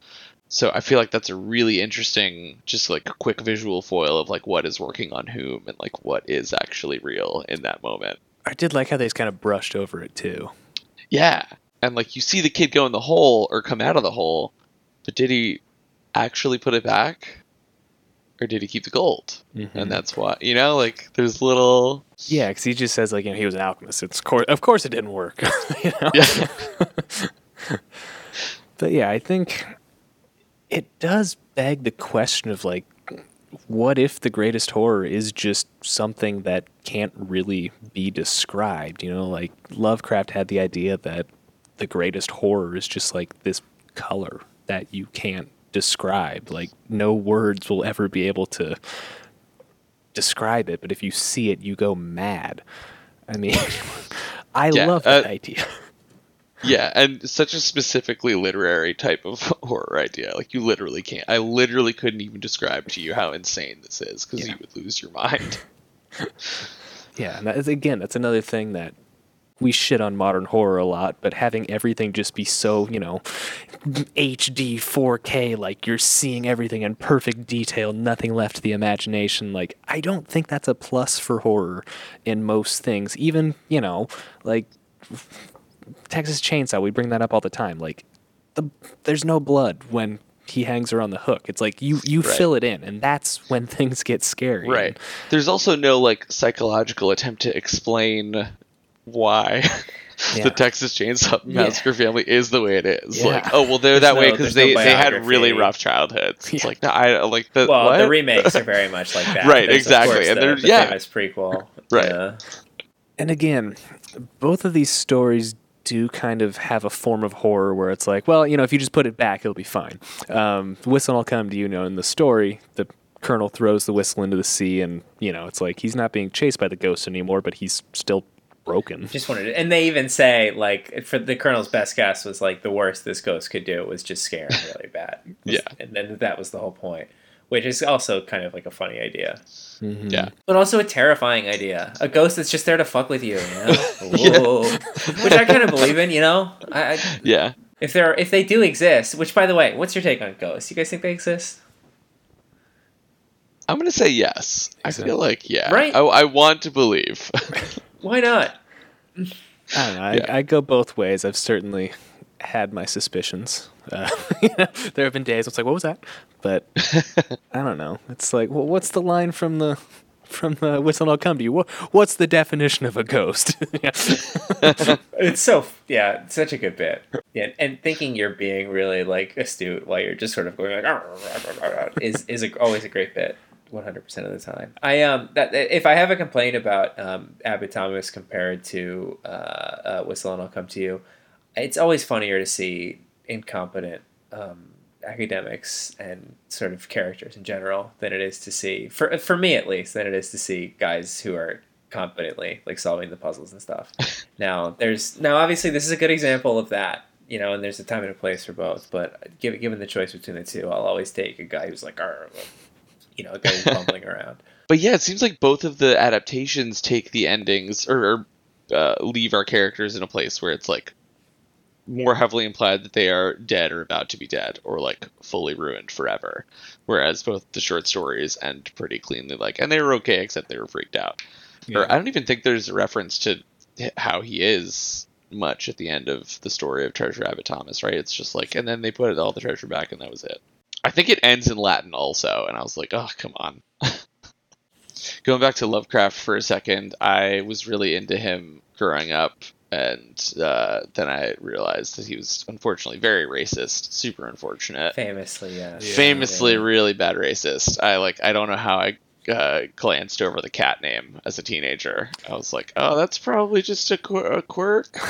So I feel like that's a really interesting, just like quick visual foil of like what is working on whom and like what is actually real in that moment. I did like how they just kind of brushed over it too. Yeah, and like you see the kid go in the hole or come out of the hole, but did he actually put it back, or did he keep the gold? Mhm. And that's why you know, like there's little Yeah, because he just says like, you know, he was an alchemist. It's course, of course, it didn't work. [LAUGHS] you know? yeah, [LAUGHS] But yeah, I think it does beg the question of like, what if the greatest horror is just something that can't really be described? You know, like Lovecraft had the idea that the greatest horror is just like this color that you can't describe. Like, no words will ever be able to describe it, but if you see it, you go mad. I mean, [LAUGHS] I Yeah, love that uh, idea. [LAUGHS] yeah, and such a specifically literary type of [LAUGHS] horror idea. Like you literally can't. I literally couldn't even describe to you how insane this is because Yeah. you would lose your mind. Yeah, and that is, again, that's another thing that we shit on modern horror a lot, but having everything just be so, you know, HD 4K, like you're seeing everything in perfect detail, nothing left to the imagination, like I don't think that's a plus for horror in most things. Even, you know, like Texas Chainsaw, we bring that up all the time. Like the there's no blood when he hangs her on the hook. It's like you you Right. fill it in, and that's when [LAUGHS] things get scary. Right. There's also no like psychological attempt to explain why [LAUGHS] Yeah. the Texas Chainsaw Massacre family is the way it is. Yeah. Like, oh well, they're There's that way because there's no they, they had really rough childhoods. [LAUGHS] It's like no, I like the Well, what? the remakes are very much like that. [LAUGHS] Right, There's, exactly, course, and the, there's- the yeah. famous prequel. Right. Yeah. and again, both of these stories do kind of have a form of horror where it's like, well, you know, if you just put it back, it'll be fine. Um, whistle will come to you know in the story. The colonel throws the whistle into the sea, and you know, it's like he's not being chased by the ghost anymore, but he's still broken. Just wanted to, and they even say like for the colonel's best guess was like the worst this ghost could do was just scare him really bad. [LAUGHS] Yeah. and then that was the whole point, which is also kind of like a funny idea, Mhm. Yeah. but also a terrifying idea. A ghost that's just there to fuck with you, you know? [LAUGHS] Whoa. which I kind of believe in. You know, I, I Yeah. if they're if they do exist. Which, by the way, what's your take on ghosts? You guys think they exist? I'm gonna say yes. I Exactly. feel like yeah. Right? I, I want to believe. [LAUGHS] Why not? I don't know. I, Yeah. I go both ways. I've certainly had my suspicions. Uh, [LAUGHS] there have been days it's like, what was that? But [LAUGHS] I don't know. It's like, well, what's the line from the from the whistle? I'll come to you. What, what's the definition of a ghost? [LAUGHS] It's so yeah, it's such a good bit. Yeah, and thinking you're being really like astute while you're just sort of going like is is a, always a great bit. One hundred percent of the time. I um that if I have a complaint about um Abbot Thomas compared to uh, uh Whistle and I'll Come to You, it's always funnier to see incompetent um academics and sort of characters in general than it is to see for for me at least than it is to see guys who are competently like solving the puzzles and stuff. [LAUGHS] now there's now obviously this is a good example of that, you know, and there's a time and a place for both. But given given the choice between the two, I'll always take a guy who's like, you know, who's bumbling around. [LAUGHS] But yeah, it seems like both of the adaptations take the endings or, or uh, leave our characters in a place where it's like more heavily implied that they are dead or about to be dead or like fully ruined forever. Whereas both the short stories end pretty cleanly, like, and they were okay except they were freaked out. Or I don't even think there's a reference to how he is much at the end of the story of Treasure Abbot Thomas, right? It's just like, and then they put all the treasure back, and that was it. I think it ends in Latin also, and I was like, oh, come on. [LAUGHS] Going back to Lovecraft for a second, I was really into him growing up, and uh, then I realized that he was unfortunately very racist, super unfortunate, Famously, yeah. famously Yeah. really bad racist. I like, I don't know how I uh, glanced over the cat name as a teenager. I was like, oh, that's probably just a, quir- a quirk. [LAUGHS]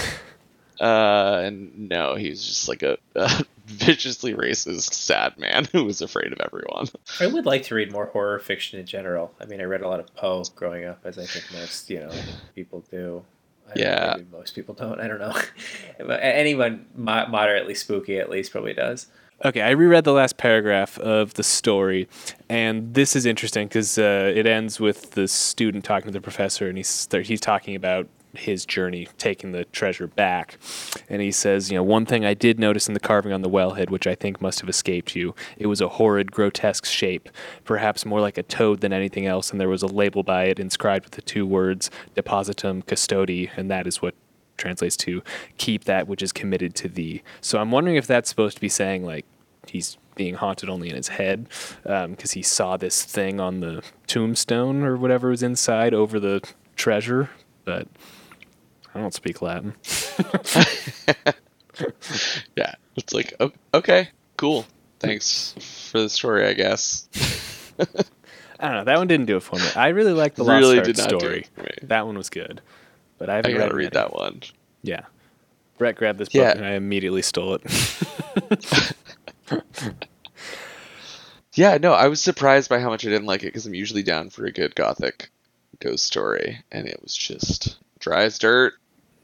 Uh, and no, he was just like a, [LAUGHS] a viciously racist, sad man [LAUGHS] who was afraid of everyone. I would like to read more horror fiction in general. I mean, I read a lot of Poe growing up, as I think most you know people do. I don't- Yeah. maybe most people don't. I don't know. [LAUGHS] but anyone mo- moderately spooky, at least, probably does. Okay, I reread the last paragraph of the story, and this is interesting because uh, it ends with the student talking to the professor, and he's he's talking about his journey taking the treasure back, and he says, you know, one thing I did notice in the carving on the wellhead, which I think must have escaped you, it was a horrid, grotesque shape, perhaps more like a toad than anything else, and there was a label by it inscribed with the two words "Depositum Custodi," and that is what translates to keep that which is committed to thee. So I'm wondering if that's supposed to be saying like he's being haunted only in his head um, because he saw this thing on the tombstone or whatever was inside over the treasure, but I don't speak Latin. [LAUGHS] [LAUGHS] Yeah, it's like, okay, cool. Thanks for the story, I guess. [LAUGHS] I don't know. That one didn't do it for me. I really like the Really Lost Ark did not do story. it for me. That one was good, but I I haven't gotta read read that one. Yeah. Brett grabbed this book Yeah. and I immediately stole it. Yeah, no, I was surprised by how much I didn't like it because I'm usually down for a good gothic ghost story, and it was just dry as dirt.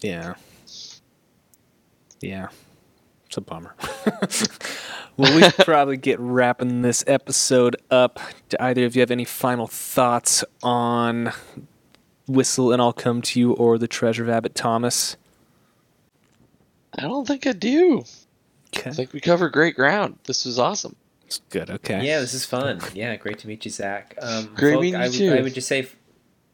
Yeah. Yeah. It's a bummer. [LAUGHS] well, we should probably get wrapping this episode up. Do either of you have any final thoughts on Whistle and I'll Come to You or The Treasure of Abbot Thomas? I don't think I do. Okay. I think we covered great ground. This was awesome. It's good. Okay. Yeah, this is fun. Yeah, great to meet you, Zach. Um, Great folk, meeting you I, would- too. I would just say,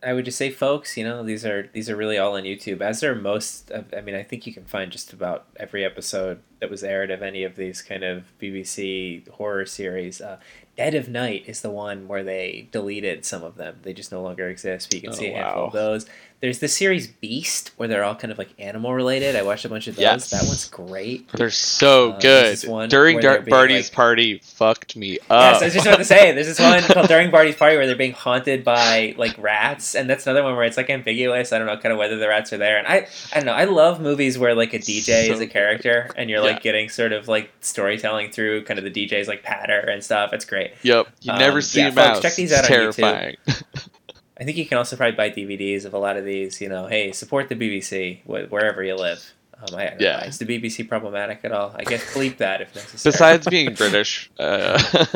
I would just say, folks, you know, these are these are really all on YouTube. As are most. Of, I mean, I think you can find just about every episode that was aired of any of these kind of BBC horror series. Uh, Dead of Night is the one where they deleted some of them. They just no longer exist. But you can Oh, see a handful wow. of those. There's the series Beast, where they're all kind of like animal related. I watched a bunch of those. Yes. That one's great. They're so Uh, good. During Dar- Barty's like- party, fucked me up. Yes. I was just about to say. There's this one [LAUGHS] called During Barty's Party where they're being haunted by like rats, and that's another one where it's like ambiguous. I don't know kind of whether the rats are there. And I, I don't know. I love movies where like a DJ is a character, and you're Yeah. like getting sort of like storytelling through kind of the DJ's like patter and stuff. It's great. Yep. You Um, never see yeah, a folks, mouse. check these It's out on terrifying. I [LAUGHS] I think you can also probably buy DVDs of a lot of these. You know, hey, support the BBC wherever you live. Um, I, Yeah. Is the BBC problematic at all? I guess bleep that if necessary. Besides being [LAUGHS] British, uh, [LAUGHS]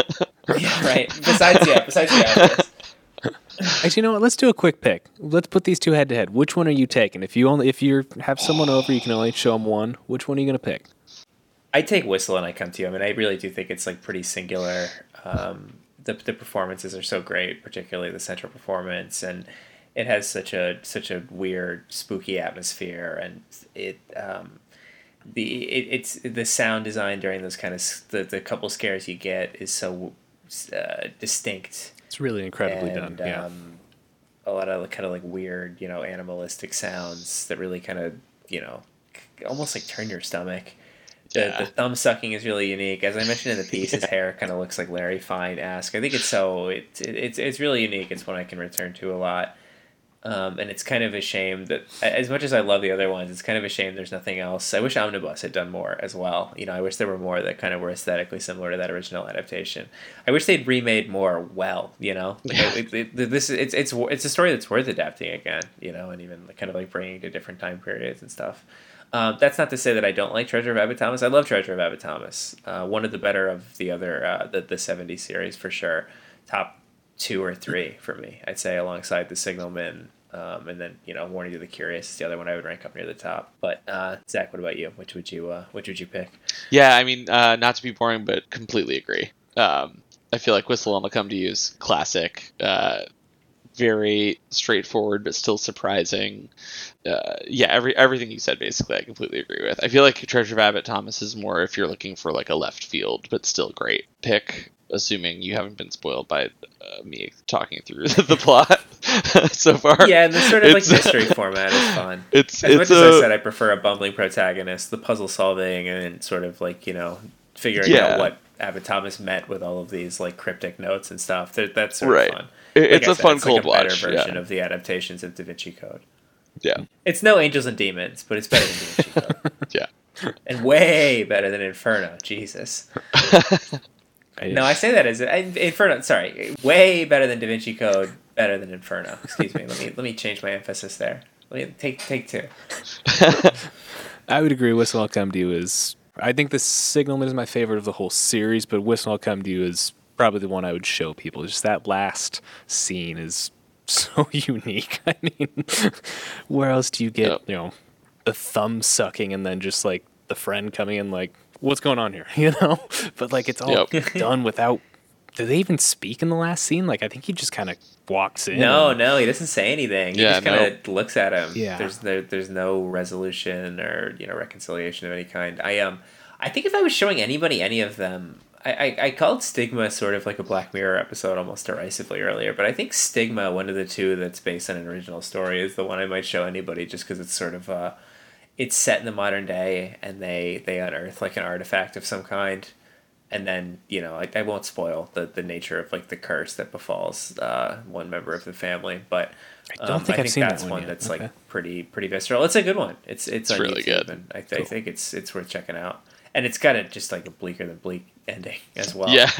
yeah, right. Besides, yeah. Besides, yeah. Actually, you know what? Let's do a quick pick. Let's put these two head to head. Which one are you taking? If you only if you have someone over, you can only show them one. Which one are you gonna pick? I take Whistle and I come to you. I mean, I really do think it's like pretty singular. Um, the the performances are so great, particularly the central performance, and it has such a such a weird, spooky atmosphere, and it um, the it, it's the sound design during those kind of the the couple scares you get is so uh, distinct It's really incredibly and, done. Yeah. Um, a lot of kind of like weird, you know, animalistic sounds that really kind of, you know, almost like turn your stomach. The, Yeah. the thumb sucking is really unique. As I mentioned in the [LAUGHS] piece, his hair kind of looks like Larry Fine esque. I think it's so it, it, it's it's really unique. It's one I can return to a lot. Um, and it's kind of a shame that, as much as I love the other ones, it's kind of a shame there's nothing else. I wish Omnibus had done more as well. You know, I wish there were more that kind of were aesthetically similar to that original adaptation. I wish they'd remade more well. You know, [LAUGHS] it, it, this it's it's it's a story that's worth adapting again. You know, and even like kind of like bringing to different time periods and stuff. Um, that's not to say that I don't like Treasure of Abbot Thomas. I love Treasure of Abbot Thomas. Uh, one of the better of the other uh, the the '70s series for sure. Top two or three for me. I'd say alongside the Signalman, um, and then you know Warning to the Curious is the other one I would rank up near the top. But uh, Zach, what about you? Which would you uh, which would you pick? yeah, I mean, uh, not to be boring, but completely agree. Um, I feel like Whistle on Come to Use classic. Very straightforward, but still surprising. Uh, yeah, every everything you said basically, I completely agree with. I feel like Treasure of Abbot Thomas is more if you're looking for like a left field, but still great pick. Assuming you haven't been spoiled by uh, me talking through [LAUGHS] the plot [LAUGHS] so far. Yeah, and the sort of like mystery [LAUGHS] format is fun. It's As it's much as I said, I prefer a bumbling protagonist, the puzzle solving, and sort of like you know figuring Yeah. out what Abbot Thomas meant with all of these like cryptic notes and stuff. That, that's sort Right. of fun. It- Like it's I a said, fun it's cold like a better watch. version Yeah, of the adaptations of Da Vinci Code. yeah, It's no Angels and Demons, but it's better than Da Vinci Code, [LAUGHS] yeah. and way better than Inferno. Jesus. [LAUGHS] No, I say that as I, Inferno. Sorry, way better than Da Vinci Code. Better than Inferno. Excuse me. Let me let me change my emphasis there. Let me take take two. [LAUGHS] I would agree. Whistle I'll Come to You is. I think the Signalman is my favorite of the whole series, but Whistle I'll Come to You is probably the one I would show people. Just that last scene is [LAUGHS] so unique. [LAUGHS] I mean, [LAUGHS] where else do you get Yep. you know the thumb sucking and then just like the friend coming in like what's going on here you know but like it's all Yep. done without do they even speak in the last scene like i think he just kind of walks in No, and- no, he doesn't say anything. He Yeah, just kind of looks at him. Yeah. There's there, there's no resolution or you know reconciliation of any kind. I um, I think if I was showing anybody any of them, I, I, I called Stigma sort of like a Black Mirror episode almost derisively earlier, but I think Stigma, one of the two that's based on an original story, is the one I might show anybody just because it's sort of uh, it's set in the modern day and they they unearth like an artifact of some kind and then you know I, I won't spoil the, the nature of like the curse that befalls uh, one member of the family but I don't um, think I I've think seen that that's one one, yet. that's Okay. like pretty pretty visceral it's a good one it's it's, It's really good. and I, th- I think it's it's worth checking out and it's got a just like a bleaker than bleak ending as well yeah.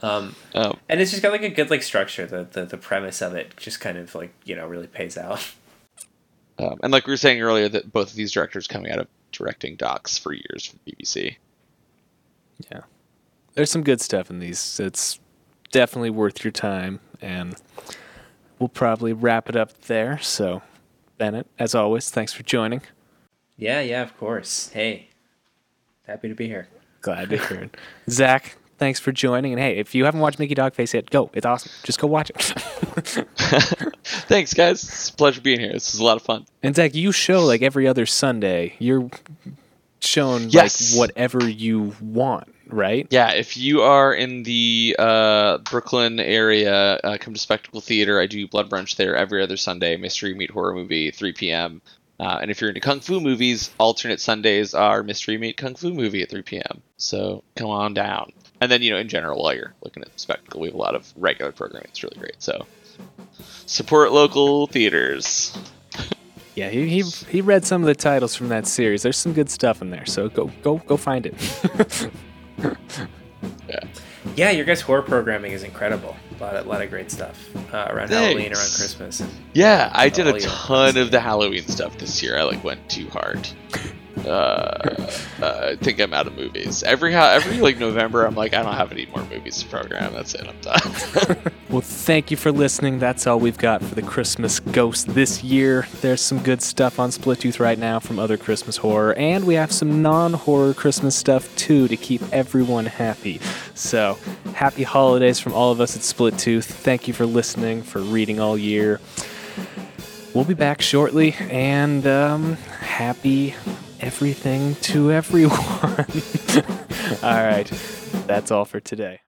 um Um, [LAUGHS] and it's just got like a good like structure the, the the premise of it just kind of like you know really pays out [LAUGHS] um, and like we were saying earlier, that both of these directors coming out of directing docs for years for BBC. Yeah. There's some good stuff in these. It's definitely worth your time. And we'll probably wrap it up there. So, Bennett, as always, thanks for joining. yeah yeah of course hey happy to be here Glad to hear it. [LAUGHS] Zach, thanks for joining. And hey, if you haven't watched Mickey Dogface yet, go. It's awesome. Just go watch it. [LAUGHS] [LAUGHS] Thanks, guys. It's a pleasure being here. This is a lot of fun. and Zach, you show like every other Sunday. You're showing Yes. like whatever you want, right? Yeah, if you are in the uh, Brooklyn area, uh, come to Spectacle Theater. I do Blood Brunch there every other Sunday. Mystery Meat Horror Movie, 3 p.m. Uh, and if you're into Kung Fu movies, alternate Sundays are Mystery Meat Kung Fu Movie at 3 p.m. So come on down. And then, you know, in general, while you're looking at the Spectacle, we have a lot of regular programming. It's really great. So support local theaters. [LAUGHS] Yeah, he, he he read some of the titles from that series. There's some good stuff in there. So go go go find it. [LAUGHS] Yeah, your guys' horror programming is incredible. A lot of, lot of great stuff uh, around Halloween, around Christmas. And Yeah, I did a ton of the Halloween stuff this year. I like went too hard. Uh, uh, I think I'm out of movies. Every every like November, I'm like, I don't have any more movies to program. That's it. I'm done. [LAUGHS] Well, thank you for listening. That's all we've got for the Christmas Ghost this year. There's some good stuff on Splittooth right now from other Christmas horror, and we have some non horror Christmas stuff too to keep everyone happy. So, happy holidays from all of us at Splittooth. Thank you for listening, for reading all year. We'll be back shortly, and um, happy everything to everyone. [LAUGHS] all right, that's all for today.